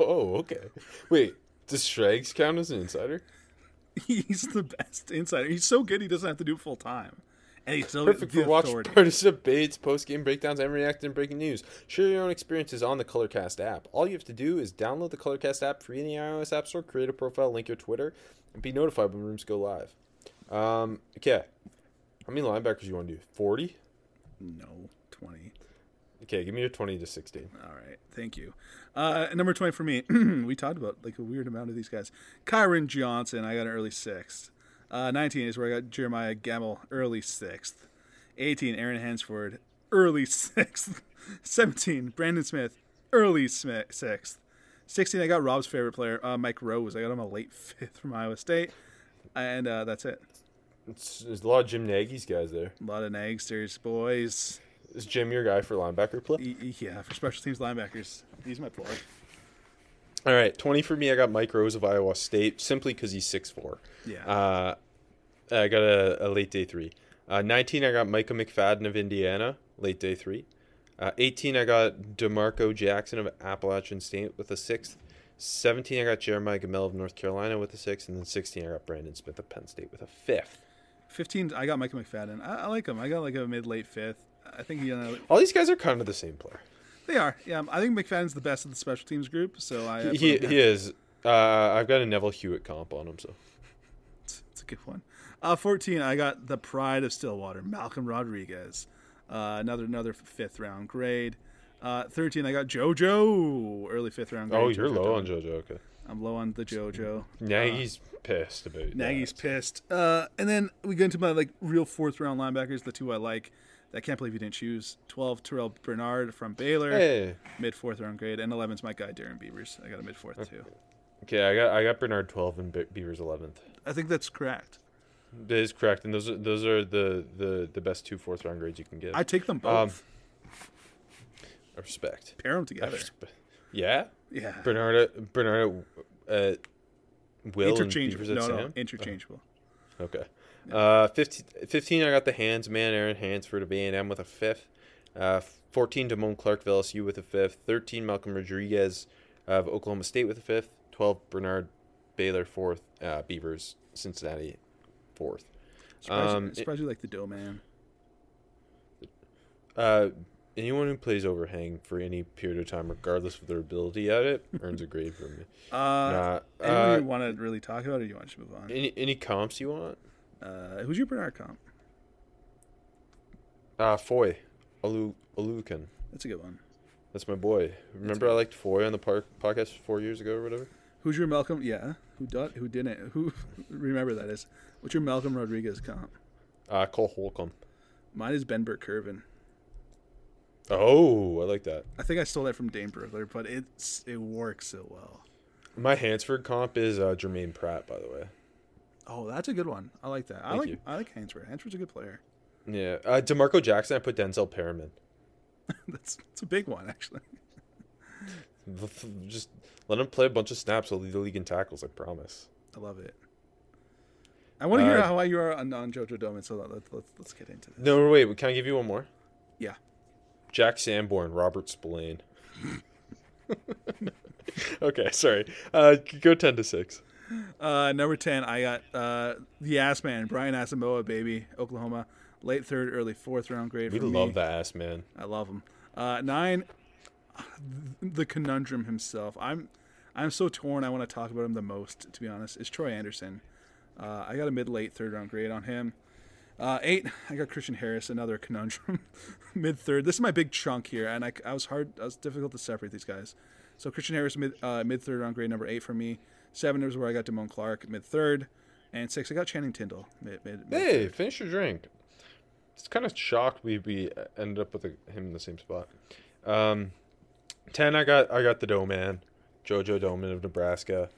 Oh, okay. Wait, does Shregs count as an insider? He's the best insider. He's so good he doesn't have to do it full time. And he's still Perfect the for watch authority. parties, debates, post game breakdowns, and reacting to breaking news. Share your own experiences on the Colorcast app. All you have to do is download the Colorcast app free in the iOS App Store, create a profile, link your Twitter, and be notified when rooms go live. Um, okay. How many linebackers you want to do? 40? No, 20. Okay, give me your 20 to 16. All right, thank you. Uh, number 20 for me, we talked about like a weird amount of these guys. Kyron Johnson, I got an early sixth. Uh, 19 is where I got Jeremiah Gemmel, early sixth. 18, Aaron Hansford, early sixth. 17, Brandon Smith, early sixth. 16, I got Rob's favorite player, uh, Mike Rose. I got him a late fifth from Iowa State. And uh, that's it. It's, there's a lot of Jim Nagy's guys there. A lot of Nagsters, boys. Is Jim your guy for linebacker play? Yeah, for special teams linebackers. He's my plug. All right, 20 for me. I got Mike Rose of Iowa State simply because he's 6'4. Yeah. Uh, I got a, a late day three. Uh, 19, I got Micah McFadden of Indiana, late day three. Uh, 18, I got D'Marco Jackson of Appalachian State with a sixth. 17, I got Jeremiah Gemmel of North Carolina with a sixth. And then 16, I got Brandon Smith of Penn State with a fifth. 15, I got Micah McFadden. I, I like him. I got like a mid late fifth. I think he, uh, All these guys are kind of the same player. They are. Yeah, I think McFadden's the best of the special teams group. So I, He, he is. Uh, I've got a Neville Hewitt comp on him, so. It's, it's a good one. Uh, 14, I got the pride of Stillwater, Malcolm Rodriguez. Uh, another another fifth round grade. Uh, 13, I got JoJo, early fifth round grade. Oh, you're JoJo low on JoJo. Okay. I'm low on the JoJo. Nagy's pissed about that. Nagy's pissed. Uh, and then we get into my like real fourth round linebackers, the two I like. I can't believe you didn't choose. 12, Terrel Bernard from Baylor, Hey. mid fourth round grade, and 11's my guy Darren Beavers. I got a mid fourth too. Okay, I got I got Bernard 12 and Be- Beavers 11th. I think that's correct. That is correct, and those are those are the the, the best two fourth round grades you can get. I take them Um, both. I respect. Pair them together. respe- Yeah, Yeah. Bernard Bernard uh, Will interchangeable. No, no, Sam? interchangeable. Okay. Uh, 15, 15, I got the hands man Aaron Hansford of A and M with a fifth. Uh, fourteen Damone Clark of LSU with a fifth. Thirteen Malcolm Rodriguez of Oklahoma State with a fifth. Twelve Bernard Baylor fourth. Uh, Beavers Cincinnati fourth. Surprised, Um, surprised you like the dough man. Uh, anyone who plays overhang for any period of time, regardless of their ability at it, earns a grade from me. Uh, Nah, anyone uh, you want to really talk about, or you want to move on? any any comps you want? Uh, who's your Bernard comp? Uh, Foy, Alu Oluokun. That's a good one. That's my boy. Remember, I liked Foy on the park podcast four years ago or whatever. Who's your Malcolm? Yeah. Who did? Who didn't? Who? Remember that is. What's your Malcolm Rodriguez comp? Uh, Cole Holcomb. Mine is Ben Burt Curvin. Oh, I like that. I think I stole that from Dane Brugler, but it's it works so well. My Hansford comp is uh, Germaine Pratt, by the way. Oh, that's a good one. I like that. I like you. I like Hansford. Hansford's a good player. Yeah, uh, D'Marco Jackson. I put Denzel Perryman. that's it's a big one actually. Just let him play a bunch of snaps. He'll lead the league in tackles. I promise. I love it. I want to hear Uh, how you are on, on JoJo Domann, so let's let's let's get into this. No, wait. Can I give you one more? Yeah. Jack Sanborn, Robert Spillane. okay, sorry. Uh, go ten to six. Uh, number ten, I got uh, the ass man, Brian Asamoah, baby, Oklahoma, late third, early fourth round grade. We love me. that ass man. I love him. Uh, nine, the conundrum himself. I'm, I'm so torn. I want to talk about him the most. To be honest, is Troy Anderson. Uh, I got a mid late third round grade on him. Uh, eight, I got Christian Harris, another conundrum, mid third. This is my big chunk here, and I, I was hard, I was difficult to separate these guys. So Christian Harris, mid uh, mid third round grade, number eight for me. Seven is where I got Damone Clark, mid third, and six I got Channing Tyndall, mid mid. mid Hey, finish your drink. it's kind of shocked we we ended up with a, him in the same spot. Um, ten, I got I got the Doe Man, Jojo Domann of Nebraska.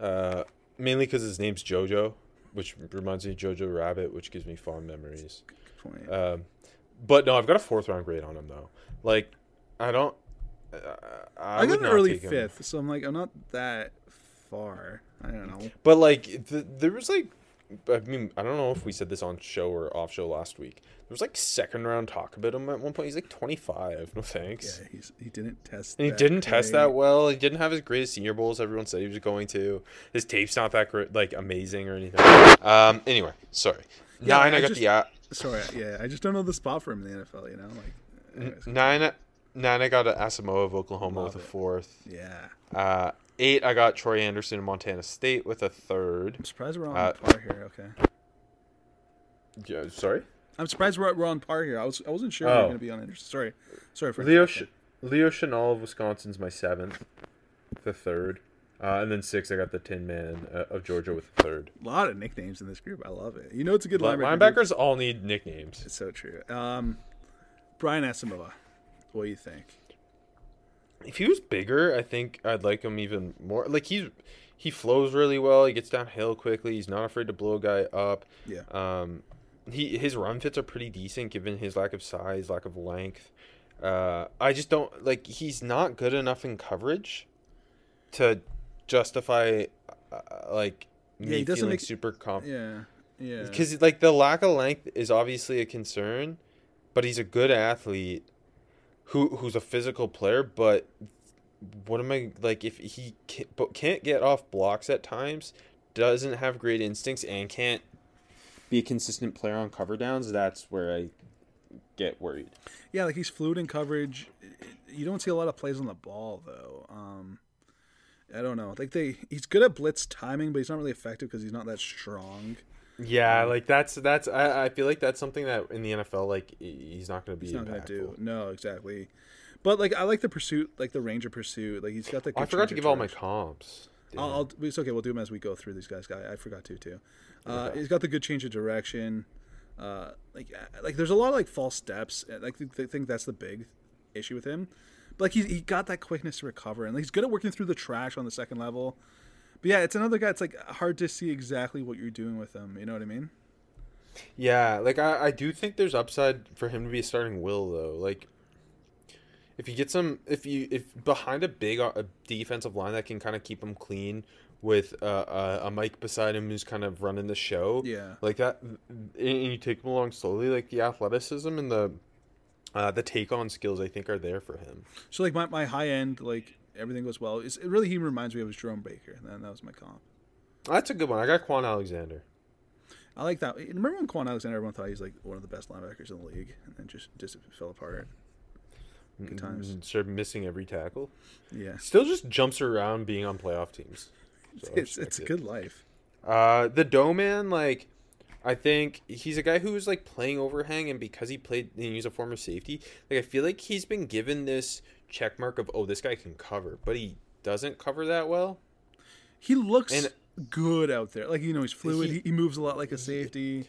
Uh, mainly because his name's Jojo, which reminds me of Jojo Rabbit, which gives me fond memories. Good point. Um, but no, I've got a fourth round grade on him though. Like, I don't. Uh, I, I, got an early fifth, so I'm like, I'm not that far. I don't know. But like, the, there was like, I mean, I don't know if we said this on show or off show last week. There was like second round talk about him at one point. He's like 25. No thanks. Yeah, he's he didn't test. And he that didn't test that well. He didn't have his greatest senior bowls everyone said he was going to. His tape's not that great, like amazing or anything. Um. Anyway, sorry. Yeah, nine. I, I got just- the uh, Sorry, yeah, I just don't know the spot for him in the NFL. You know, like, anyways, nine. Nine. I got Asamoah of Oklahoma Love with a it. fourth. yeah. Uh, eight. I got Troy Anderson of Montana State with a third. I'm surprised we're on Uh, par here. Okay, Yeah. Sorry. I'm surprised we're, we're on par here. I was I wasn't sure we were Oh. going to be on interest. Sorry, sorry for Leo Sh- Leo Chenal of Wisconsin's my seventh, the third, uh, and then six. I got the Tin Man uh, of Georgia with the third. A lot of nicknames in this group. I love it. You know, it's a good Li- linebacker. group. linebackers all need nicknames. It's so true. Um, Brian Asamoah, what do you think? If he was bigger, I think I'd like him even more. Like he's he flows really well. He gets downhill quickly. He's not afraid to blow a guy up. Yeah. Um, he his run fits are pretty decent given his lack of size, lack of length. Uh, I just don't like he's not good enough in coverage to justify uh, like Yeah, me he doesn't feeling make- super confident. Yeah, yeah. because like the lack of length is obviously a concern, but he's a good athlete who who's a physical player. But what am I like if he but can't get off blocks at times, doesn't have great instincts, and can't be a consistent player on cover downs? That's where I get worried. Yeah, like he's fluid in coverage. You don't see a lot of plays on the ball though. Um, I don't know. Like they, he's good at blitz timing, but he's not really effective because he's not that strong. Yeah, like that's that's I, I feel like that's something that in the NFL like he's not going to be He's not gonna do. No, exactly. But like I like the pursuit, like the Ranger pursuit. Like he's got the. Oh, I forgot to give of all my comps. I'll. I'll, it's okay. We'll do them as we go through these guys. Guy, I forgot to too. Uh, Okay. He's got the good change of direction. Uh, like, uh, like there's a lot of like false steps. Like, I think that's the big issue with him. But like, he he got that quickness to recover, and like, he's good at working through the trash on the second level. But yeah, it's another guy. It's like hard to see exactly what you're doing with him. You know what I mean? Yeah, like I, I do think there's upside for him to be a starting will though. Like if you get some if you if behind a big uh, a defensive line that can kind of keep him clean with uh, a, a Mike beside him who's kind of running the show. Yeah. Like that and you take him along slowly like the athleticism and the uh, the take on skills I think are there for him. So like my, my high end, like everything goes well. It's, it really he reminds me of Jerome Baker. And that was my comp. That's a good one. I got Kwon Alexander. I like that. Remember when Kwon Alexander? Everyone thought he was like one of the best linebackers in the league, and then just just fell apart. Good times. Mm, Started missing every tackle. Yeah, Still just jumps around being on playoff teams. So it's it's a good life. Uh, the Doe Man, like, I think he's a guy who was like playing overhang, and because he played, and he's a former safety. Like, I feel like he's been given this check mark of, oh, this guy can cover, but he doesn't cover that well. He looks And- good out there. Like you know, he's fluid. He- He, he moves a lot like a safety.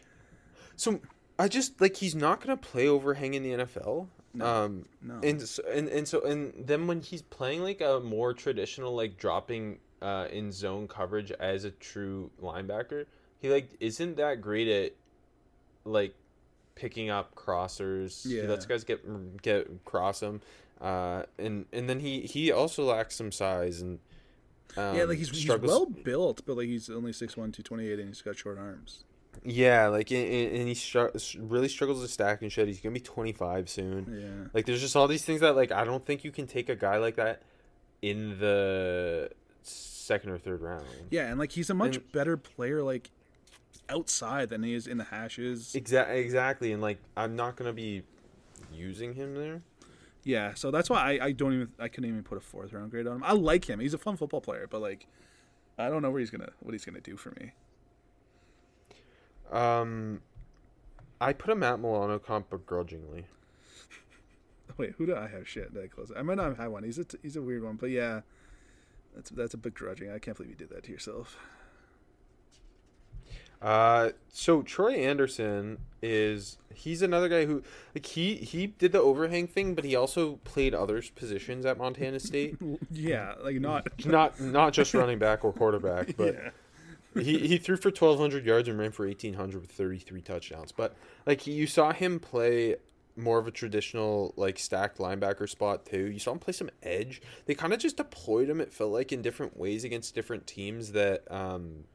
So I just like he's not gonna play overhang in the NFL. No, um, no. and so, and and so and then when he's playing like a more traditional like dropping uh in zone coverage as a true linebacker, he like isn't that great at like picking up crossers. He Yeah. lets guys get get cross him. Uh, and and then he he also lacks some size and um, yeah, like he's, he's well built, but like he's only 6'1", 228, and he's got short arms. Yeah, like and, and and he str- really struggles to stack and shit. He's gonna be twenty five soon. Yeah, Like there's just all these things that like I don't think you can take a guy like that in the second or third round. yeah, and like he's a much And- better player like outside than he is in the hashes. Exactly, exactly, and like I'm not gonna be using him there. Yeah, so that's why I, I don't even I couldn't even put a fourth round grade on him. I like him. He's a fun football player, but like I don't know where he's gonna what he's gonna do for me. Um, I put a Matt Milano comp begrudgingly. Wait, who do I have? Shit, I close? I might not have one. He's a t- he's a weird one, but yeah, that's that's a bit grudging. I can't believe you did that to yourself. Uh, so Troy Anderson is he's another guy who like he he did the overhang thing, but he also played other positions at Montana State. Yeah, like not. not not just running back or quarterback, but yeah. he, he threw for 1200 yards and ran for 1800 with 33 touchdowns but like you saw him play more of a traditional like stacked linebacker spot too you saw him play some edge they kind of just deployed him it felt like in different ways against different teams that um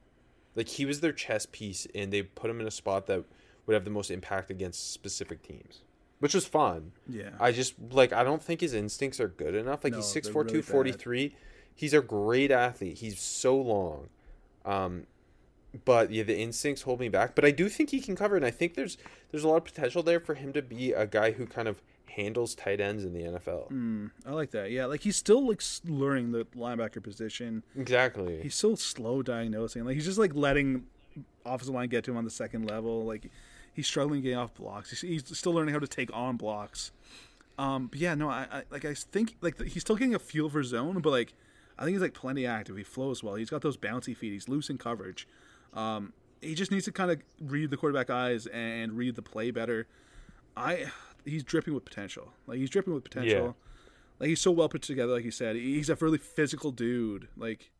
like he was their chess piece and they put him in a spot that would have the most impact against specific teams which was fun Yeah. I just like I don't think his instincts are good enough. Like No, he's they're 6'4", really 243. He's a great athlete. He's so long. Um but yeah, the instincts hold me back. But I do think he can cover and I think there's there's a lot of potential there for him to be a guy who kind of handles tight ends in the NFL. Mm, I like that. Yeah, like he's still like learning the linebacker position. Exactly. He's so slow diagnosing. Like he's just like letting offensive line get to him on the second level. Like he's struggling getting off blocks. He's, he's still learning how to take on blocks. Um, but yeah, no, I, I like I think like the, he's still getting a feel for zone, but like I think he's like plenty active. He flows well. He's got those bouncy feet. He's loose in coverage. Um, he just needs to kind of read the quarterback eyes and read the play better. I he's dripping with potential. Like he's dripping with potential. Like he's so well put together, like you said. He's a really physical dude. Like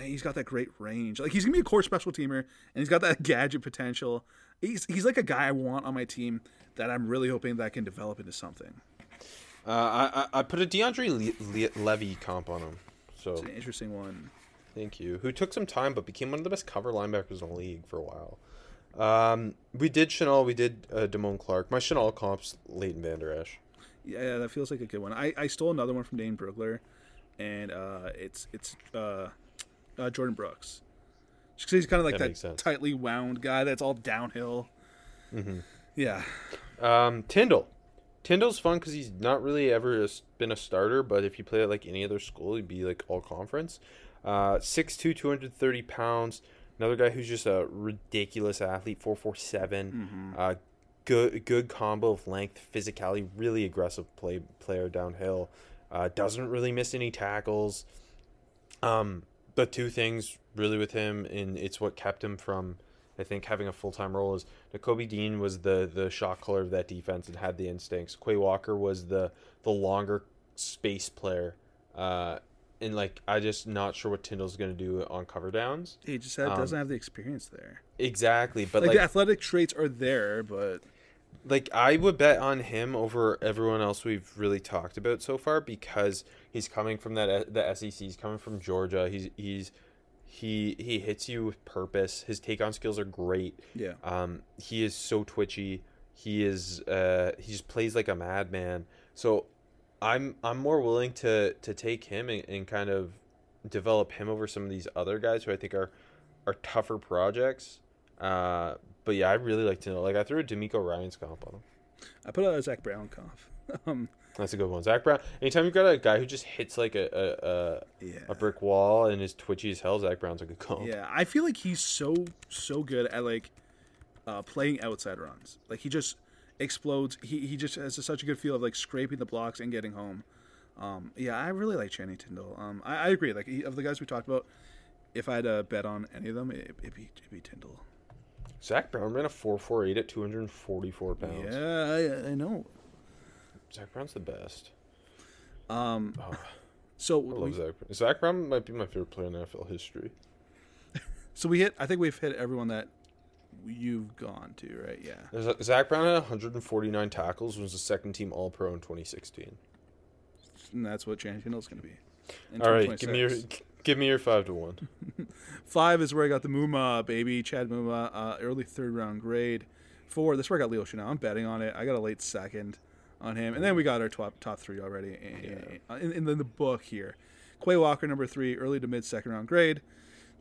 he's got that great range. Like he's gonna be a core special teamer, and he's got that gadget potential. He's he's like a guy I want on my team that I'm really hoping that I can develop into something. Uh, I, I I put a DeAndre Le- Le- Levy comp on him. So It's an interesting one. Thank you. Who took some time but became one of the best cover linebackers in the league for a while. Um, we did Chenal, we did uh, Damone Clark. My Chenal comp's Leighton Vander Esch. Yeah, that feels like a good one. I, I stole another one from Dane Brugler, and uh, it's it's uh, uh, Jordyn Brooks. Just 'cause he's kind of like That that, tightly wound guy that's all downhill. Mm-hmm. Yeah, Um, Tindall. Tindall's fun because he's not really ever been a starter, but if you play at like any other school, he'd be like all conference. Uh, 6'2", 230 pounds. Another guy who's just a ridiculous athlete, 447. Uh, good good combo of length, physicality, really aggressive play player downhill. Uh, doesn't really miss any tackles. Um, the two things really with him, and it's what kept him from, I think, having a full time role is Nakobe Dean was the the shot caller of that defense and had the instincts. Quay Walker was the the longer space player. Uh, and like I just not sure what Tindall's gonna do on cover downs. he just Um, doesn't have the experience there. Exactly, but Like, like the athletic traits are there, but like I would bet on him over everyone else we've really talked about so far because he's coming from that the SEC. He's coming from Georgia. He's he's he he hits you with purpose. His take on skills are great. yeah, Um, he is so twitchy. He is uh he just plays like a madman. So I'm I'm more willing to to take him and, and kind of develop him over some of these other guys who I think are are tougher projects. Uh, but yeah, I really like to know. Like I threw a DeMeco Ryans comp on him. I put out a Zach Brown cough. um, That's a good one. Zach Brown. Anytime you've got a guy who just hits like a a, yeah, a, a brick wall and is twitchy as hell, Zach Brown's a good comp. Yeah, I feel like he's so so good at like uh, playing outside runs. Like he just explodes. He he just has such a good feel of like scraping the blocks and getting home. Um, yeah, I really like Channing Tindall. Um, I, I agree. Like he, of the guys we talked about, if I had to bet on any of them, it, it'd be it'd be Tindall. Zach Brown ran a four four eight at two hundred and forty four pounds. Yeah, I, I know. Zach Brown's the best. Um, Oh, so I love we, Zach. Brown. Zach Brown might be my favorite player in NFL history. so we hit. I think we've hit everyone that you've gone to, right? Yeah. There's- Zach Brown had 149 tackles. Was the second team All Pro in 2016. And that's what Channing Tindall's going to be. All right, give me your give me your five to one. Five is where I got the Muma baby, Chad Muma, uh, early third round grade. Four, this is where I got Leo Chenal. I'm betting on it. I got a late second on him, and then we got our top top three already in, in, in, the book here. Quay Walker number three, early to mid second round grade.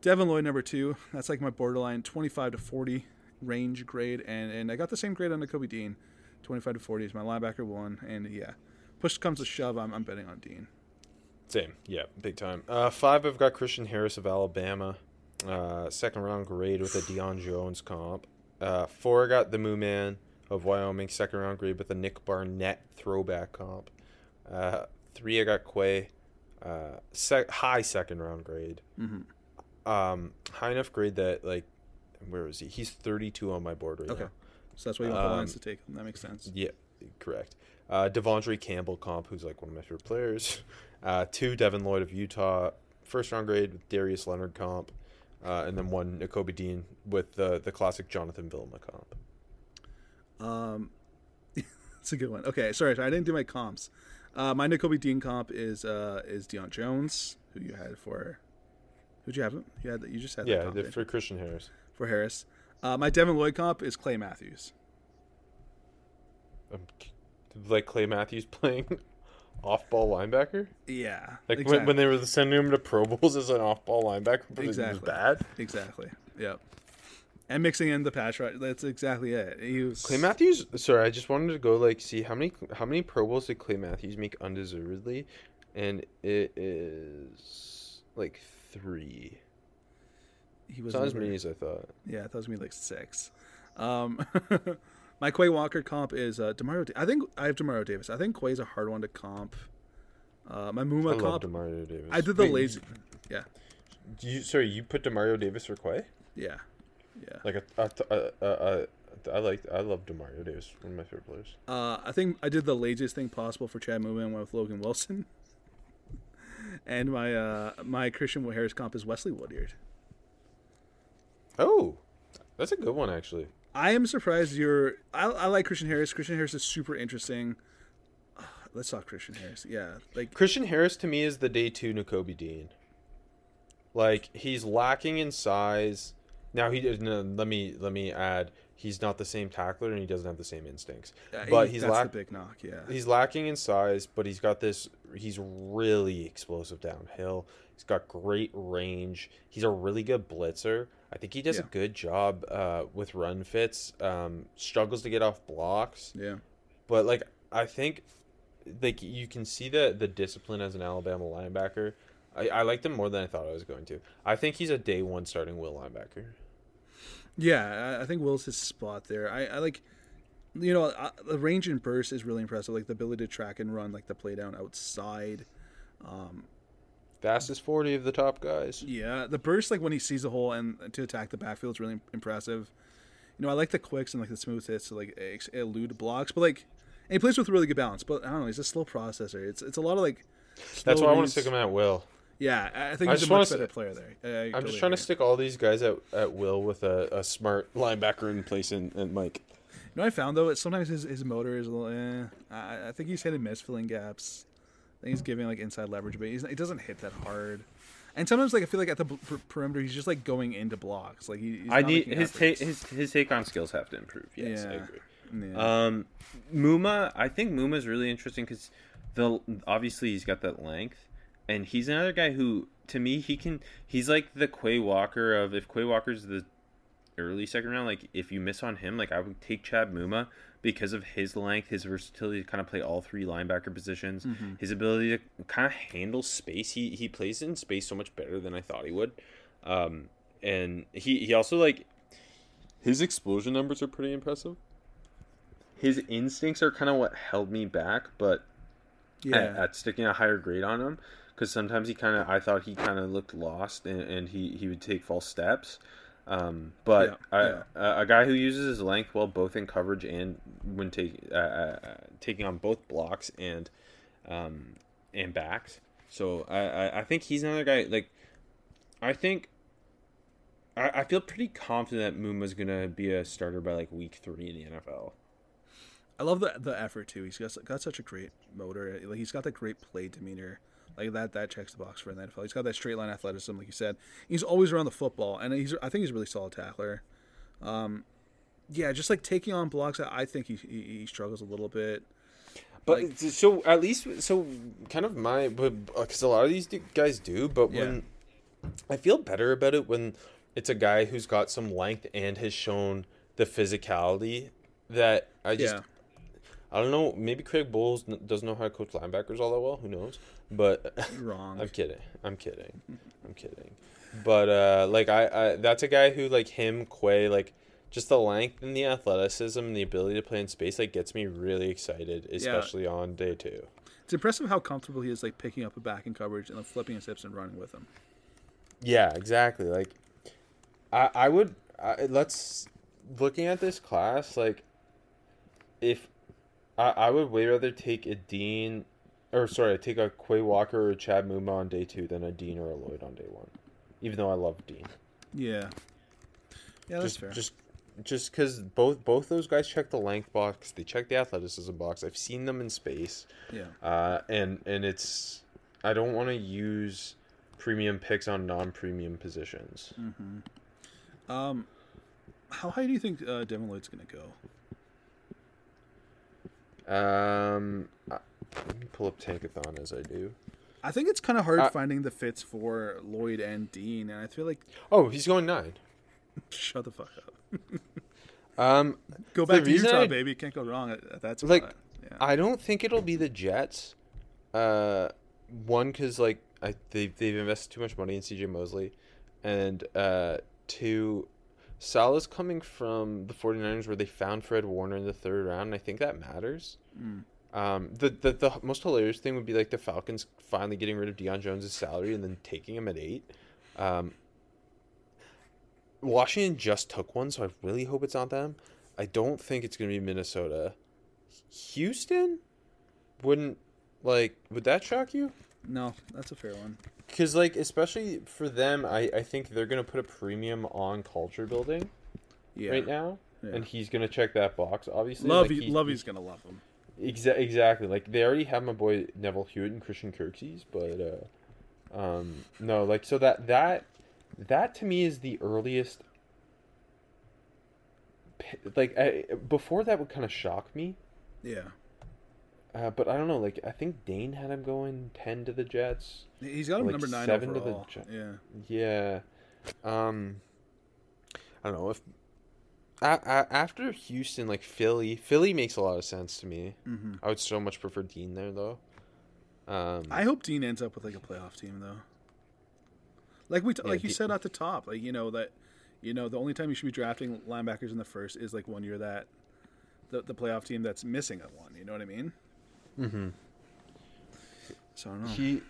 Devin Lloyd number two. That's like my borderline 25 to 40 range grade, and and I got the same grade on the Kobe Dean. 25 to 40 is my linebacker one, and yeah, push comes to shove, I'm, I'm betting on Dean. Same, yeah, big time. Uh, five, I've got Christian Harris of Alabama, uh, second round grade with a Deion Jones comp. Uh, four, I got the Moo Man of Wyoming, second round grade with a Nick Barnett throwback comp. Uh, three, I got Quay, uh, sec- high second round grade. Mm-hmm. Um, high enough grade that like, where is he? He's thirty two on my board right Okay. now. So that's why you want the Um, Lions to take him. That makes sense. Yeah, correct. Uh, De'Vondre Campbell comp, who's like one of my favorite players. Uh, two Devin Lloyd of Utah, first round grade with Darius Leonard comp, uh, and then one Nakobe Dean with the the classic Jonathan Vilma comp. Um, it's a good one. Okay, sorry, sorry, I didn't do my comps. Uh, my Nakobe Dean comp is uh is Deion Jones, who you had for. You have? You had you just had that Yeah, comp, for Christian Harris. for Harris. Uh, my Devin Lloyd comp is Clay Matthews. Um, like Clay Matthews playing off ball linebacker. Yeah, Like exactly. when, when they were sending him to Pro Bowls as an off ball linebacker, but Exactly. it was bad. exactly. Yep. And mixing in the pass rush. That's exactly it. He was Clay Matthews. Sorry, I just wanted to go like see how many how many Pro Bowls did Clay Matthews make undeservedly, and it is like three. He was not as many as I thought. Yeah, I thought it was gonna be like six. Um, my Quay Walker comp is uh, Demario. Da- I think I have Demario Davis. I think Quay's a hard one to comp. Uh, my I Muma love comp. Demario Davis. I did the Wait, lazy. Yeah, You, sorry, you put Demario Davis for Quay? yeah, yeah. Like a, a, a, a, a, I like I love Demario Davis, one of my favorite players. Uh, I think I did the laziest thing possible for Chad Muma and went with Logan Wilson. and my uh, my Christian Harris comp is Wesley Woodyard. Oh, that's a good one actually. I am surprised you're. I, I like Christian Harris. Christian Harris is super interesting. Let's talk Christian Harris. Yeah, like Christian Harris to me is the day two Nakobe Dean. Like he's lacking in size. Now he no, let me let me add he's not the same tackler and he doesn't have the same instincts. but he- he's that's lack big knock. Yeah, he's lacking in size, but he's got this he's really explosive downhill. He's got great range. He's a really good blitzer. I think he does a good job uh, with run fits. Um, struggles to get off blocks yeah. but like I think like you can see the the discipline as an Alabama linebacker. I, I liked him more than I thought I was going to. I think he's a day one starting will linebacker. Yeah, I, I think Will's his spot there. I, I like, you know, uh, the range and burst is really impressive. Like the ability to track and run, like the play down outside. Fastest forty of the top guys. Yeah, the burst, like when he sees the hole and to attack the backfield, is really impressive. You know, I like the quicks and like the smooth hits to like elude blocks, but like, and he plays with really good balance. But I don't know, he's a slow processor. It's it's a lot of like. That's why I want to stick him at will. Yeah, I I think I he's a just wanna much s- better player there. I- I I'm totally just trying to stick all these guys at, at will with a, a smart linebacker in place and, and Mike. You know, what I found though, it's sometimes his, his motor is a little. Eh. I, I think he's hitting and miss filling gaps. I think he's giving like inside leverage, but he's, he doesn't hit that hard. And sometimes, like I feel like at the per- perimeter, he's just like going into blocks. Like he, he's I not need his take his his take on skills have to improve. Yes, I agree. Yeah. Um, Muma, I think Muma's really interesting because the obviously he's got that length, and he's another guy who, to me, he can. He's like the Quay Walker of if Quay Walker's the early second round. Like if you miss on him, like I would take Chad Muma because of his length, his versatility to kind of play all three linebacker positions, Mm-hmm. his ability to Kind of handle space. He he plays in space so much better than I thought he would. Um, and he he also like his explosion numbers are pretty impressive. His instincts are kind of what held me back, but yeah. at, at sticking a higher grade on him because sometimes he kind of I thought he kind of looked lost and, and he he would take false steps. Um, but Yeah, I, A, a guy who uses his length well both in coverage and when take, uh, uh, taking on both blocks and um, and backs. So I, I, I think he's another guy like I think I, I feel pretty confident that Muma's gonna be a starter by like week three in the NFL. I love the the effort too. He's got got such a great motor. Like he's got that great play demeanor. Like that that checks the box for an NFL. He's got that straight line athleticism, like you said. He's always around the football, and he's I think he's a really solid tackler. Um, yeah, just like taking on blocks, I think he he, he struggles a little bit. But Like- so at least so kind of my because a lot of these guys do, but when I feel better about it when it's a guy who's got some length and has shown the physicality that I just Yeah. I don't know. Maybe Craig Bowles doesn't know how to coach linebackers all that well. Who knows? But Wrong. I'm kidding. I'm kidding. I'm kidding. But uh, like I, I, that's a guy who like him, Quay, like just the length and the athleticism and the ability to play in space like gets me really excited, especially on day two. It's impressive how comfortable he is, like picking up a back in coverage and then flipping his hips and running with him. Yeah, exactly. Like I, I would I, let's looking at this class, like, if I, I would way rather take a Dean, or sorry, I take a Quay Walker or a Chad Muma on day two than a Dean or a Lloyd on day one. Even though I love Dean, Yeah. Yeah, that's just fair. just just because both both those guys check the length box, they check the athleticism box. I've seen them in space, yeah. uh, and and it's I don't want to use premium picks on non-premium positions. Um, how high do you think uh, Devin Lloyd's gonna go? Um, let me pull up Tankathon as I do. I think it's kind of hard Uh, finding the fits for Lloyd and Dean, and I feel like Oh, he's going nine. shut the fuck up. Um, Go back to Utah, I- baby. Can't go wrong at, at that spot. Like, yeah. I don't think it'll be the Jets. Uh, one because like I they've they've invested too much money in CJ Mosley, and uh, two, Salah's coming from the 49ers where they found Fred Warner in the third round. And I think that matters. Mm. Um, the, the the most hilarious thing would be like the Falcons finally getting rid of Deion Jones' salary and then taking him at eight. Um, Washington just took one, so I really hope it's not them. I don't think it's gonna be Minnesota. Houston wouldn't like would that shock you? no, that's a fair one. Because like especially for them, I I think they're gonna put a premium on culture building Yeah. right now, Yeah. and he's gonna check that box. Obviously, Lovie, like, Lovie's gonna love him. Exa- exactly. Like they already have my boy Neville Hewitt and Christian Kirksey's, but uh, um, no, like so that that that to me is the earliest. Like I, before that would kind of shock me, Yeah. uh, but I don't know. Like I think Dane had him going ten to the Jets. He's got him Like number nine seven to the overall. Yeah. Yeah, um, I don't know if a- a- after Houston, like Philly, Philly makes a lot of sense to me. hmm I would so much prefer Dean there though. Um, I hope Dean ends up with like a playoff team though. Like we, t- Yeah, like you De- said at the top, like you know that, you know the only time you should be drafting linebackers in the first is like when you're that, the the playoff team that's missing a one. You know what I mean? Mm-hmm. So I. He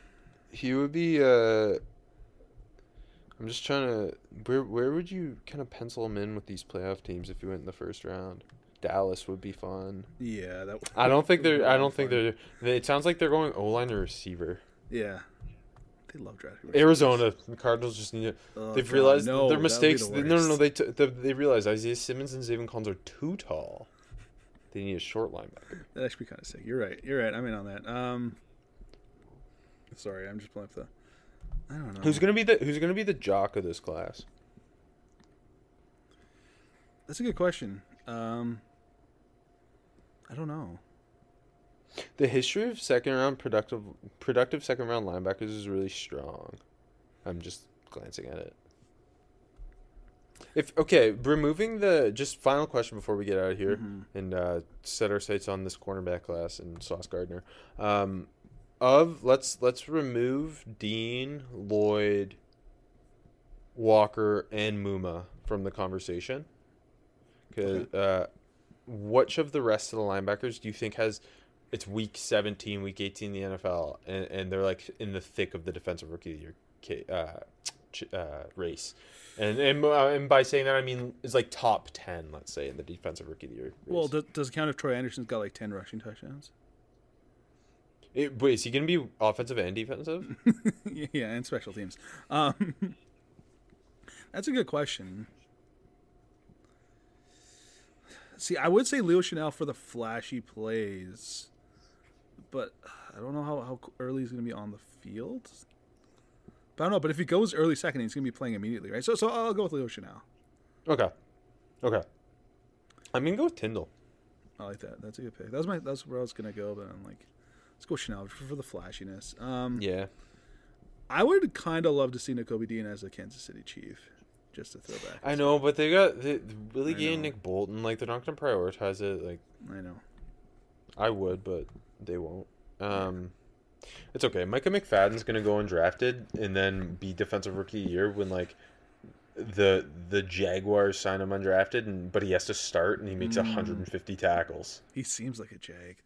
he would be. Uh, I'm just trying to. Where where would you kind of pencil them in with these playoff teams if you went in the first round? Dallas would be fun. yeah, that. Would, I don't think they're. I don't think fun. they're. It sounds like they're going O line or receiver. Yeah, they love drafting. Arizona the Cardinals just need to. Oh, they've realized no, their that would be mistakes. the No, no, no. They t- they, they realized Isaiah Simmons and Zaven Collins are too tall. They need a short linebacker. That'd actually be kind of sick. You're right. You're right. I'm in on that. Um, sorry, I'm just pulling up the. I don't know. Who's gonna be the Who's gonna be the jock of this class? That's a good question. Um, I don't know. The history of second round productive productive second round linebackers is really strong. I'm just glancing at it. If okay, removing the just final question before we get out of here Mhm. and uh, set our sights on this cornerback class and Sauce Gardner. Um, of let's let's remove Dean, Lloyd, Walker, and Muma from the conversation. Because uh, which of the rest of the linebackers do you think has it's week 17, week 18 in the NFL, and, and they're like in the thick of the defensive rookie of the year uh, uh, race. And, and uh, and by saying that I mean it's like top ten, let's say, in the defensive rookie of the year. Race. Well, does, does it count if Troy Anderson's got like ten rushing touchdowns? It- wait, is he gonna be offensive and defensive? yeah, and special teams. Um, that's a good question. See, I would say Leo Chenal for the flashy plays, but I don't know how, how early he's going to be on the field. But I don't know. But if he goes early second, he's going to be playing immediately, right? So, so I'll go with Leo Chenal. okay, okay. I'm gonna go with Tindall. I like that. That's a good pick. That's my. That's where I was going to go. But I'm like, let's go Chenal for, the flashiness. Um, Yeah, I would kind of love to see Nakobe Dean as a Kansas City Chief, just to throw back. I know, but they got they, really I getting. Nick Bolton. Like they're not gonna prioritize it. Like I know. I would, but they won't. Um, it's okay. Micah McFadden's gonna go undrafted and then be defensive rookie of year when like the the Jaguars sign him undrafted, and but he has to start and he makes Mm. 150 tackles. He seems like a jag.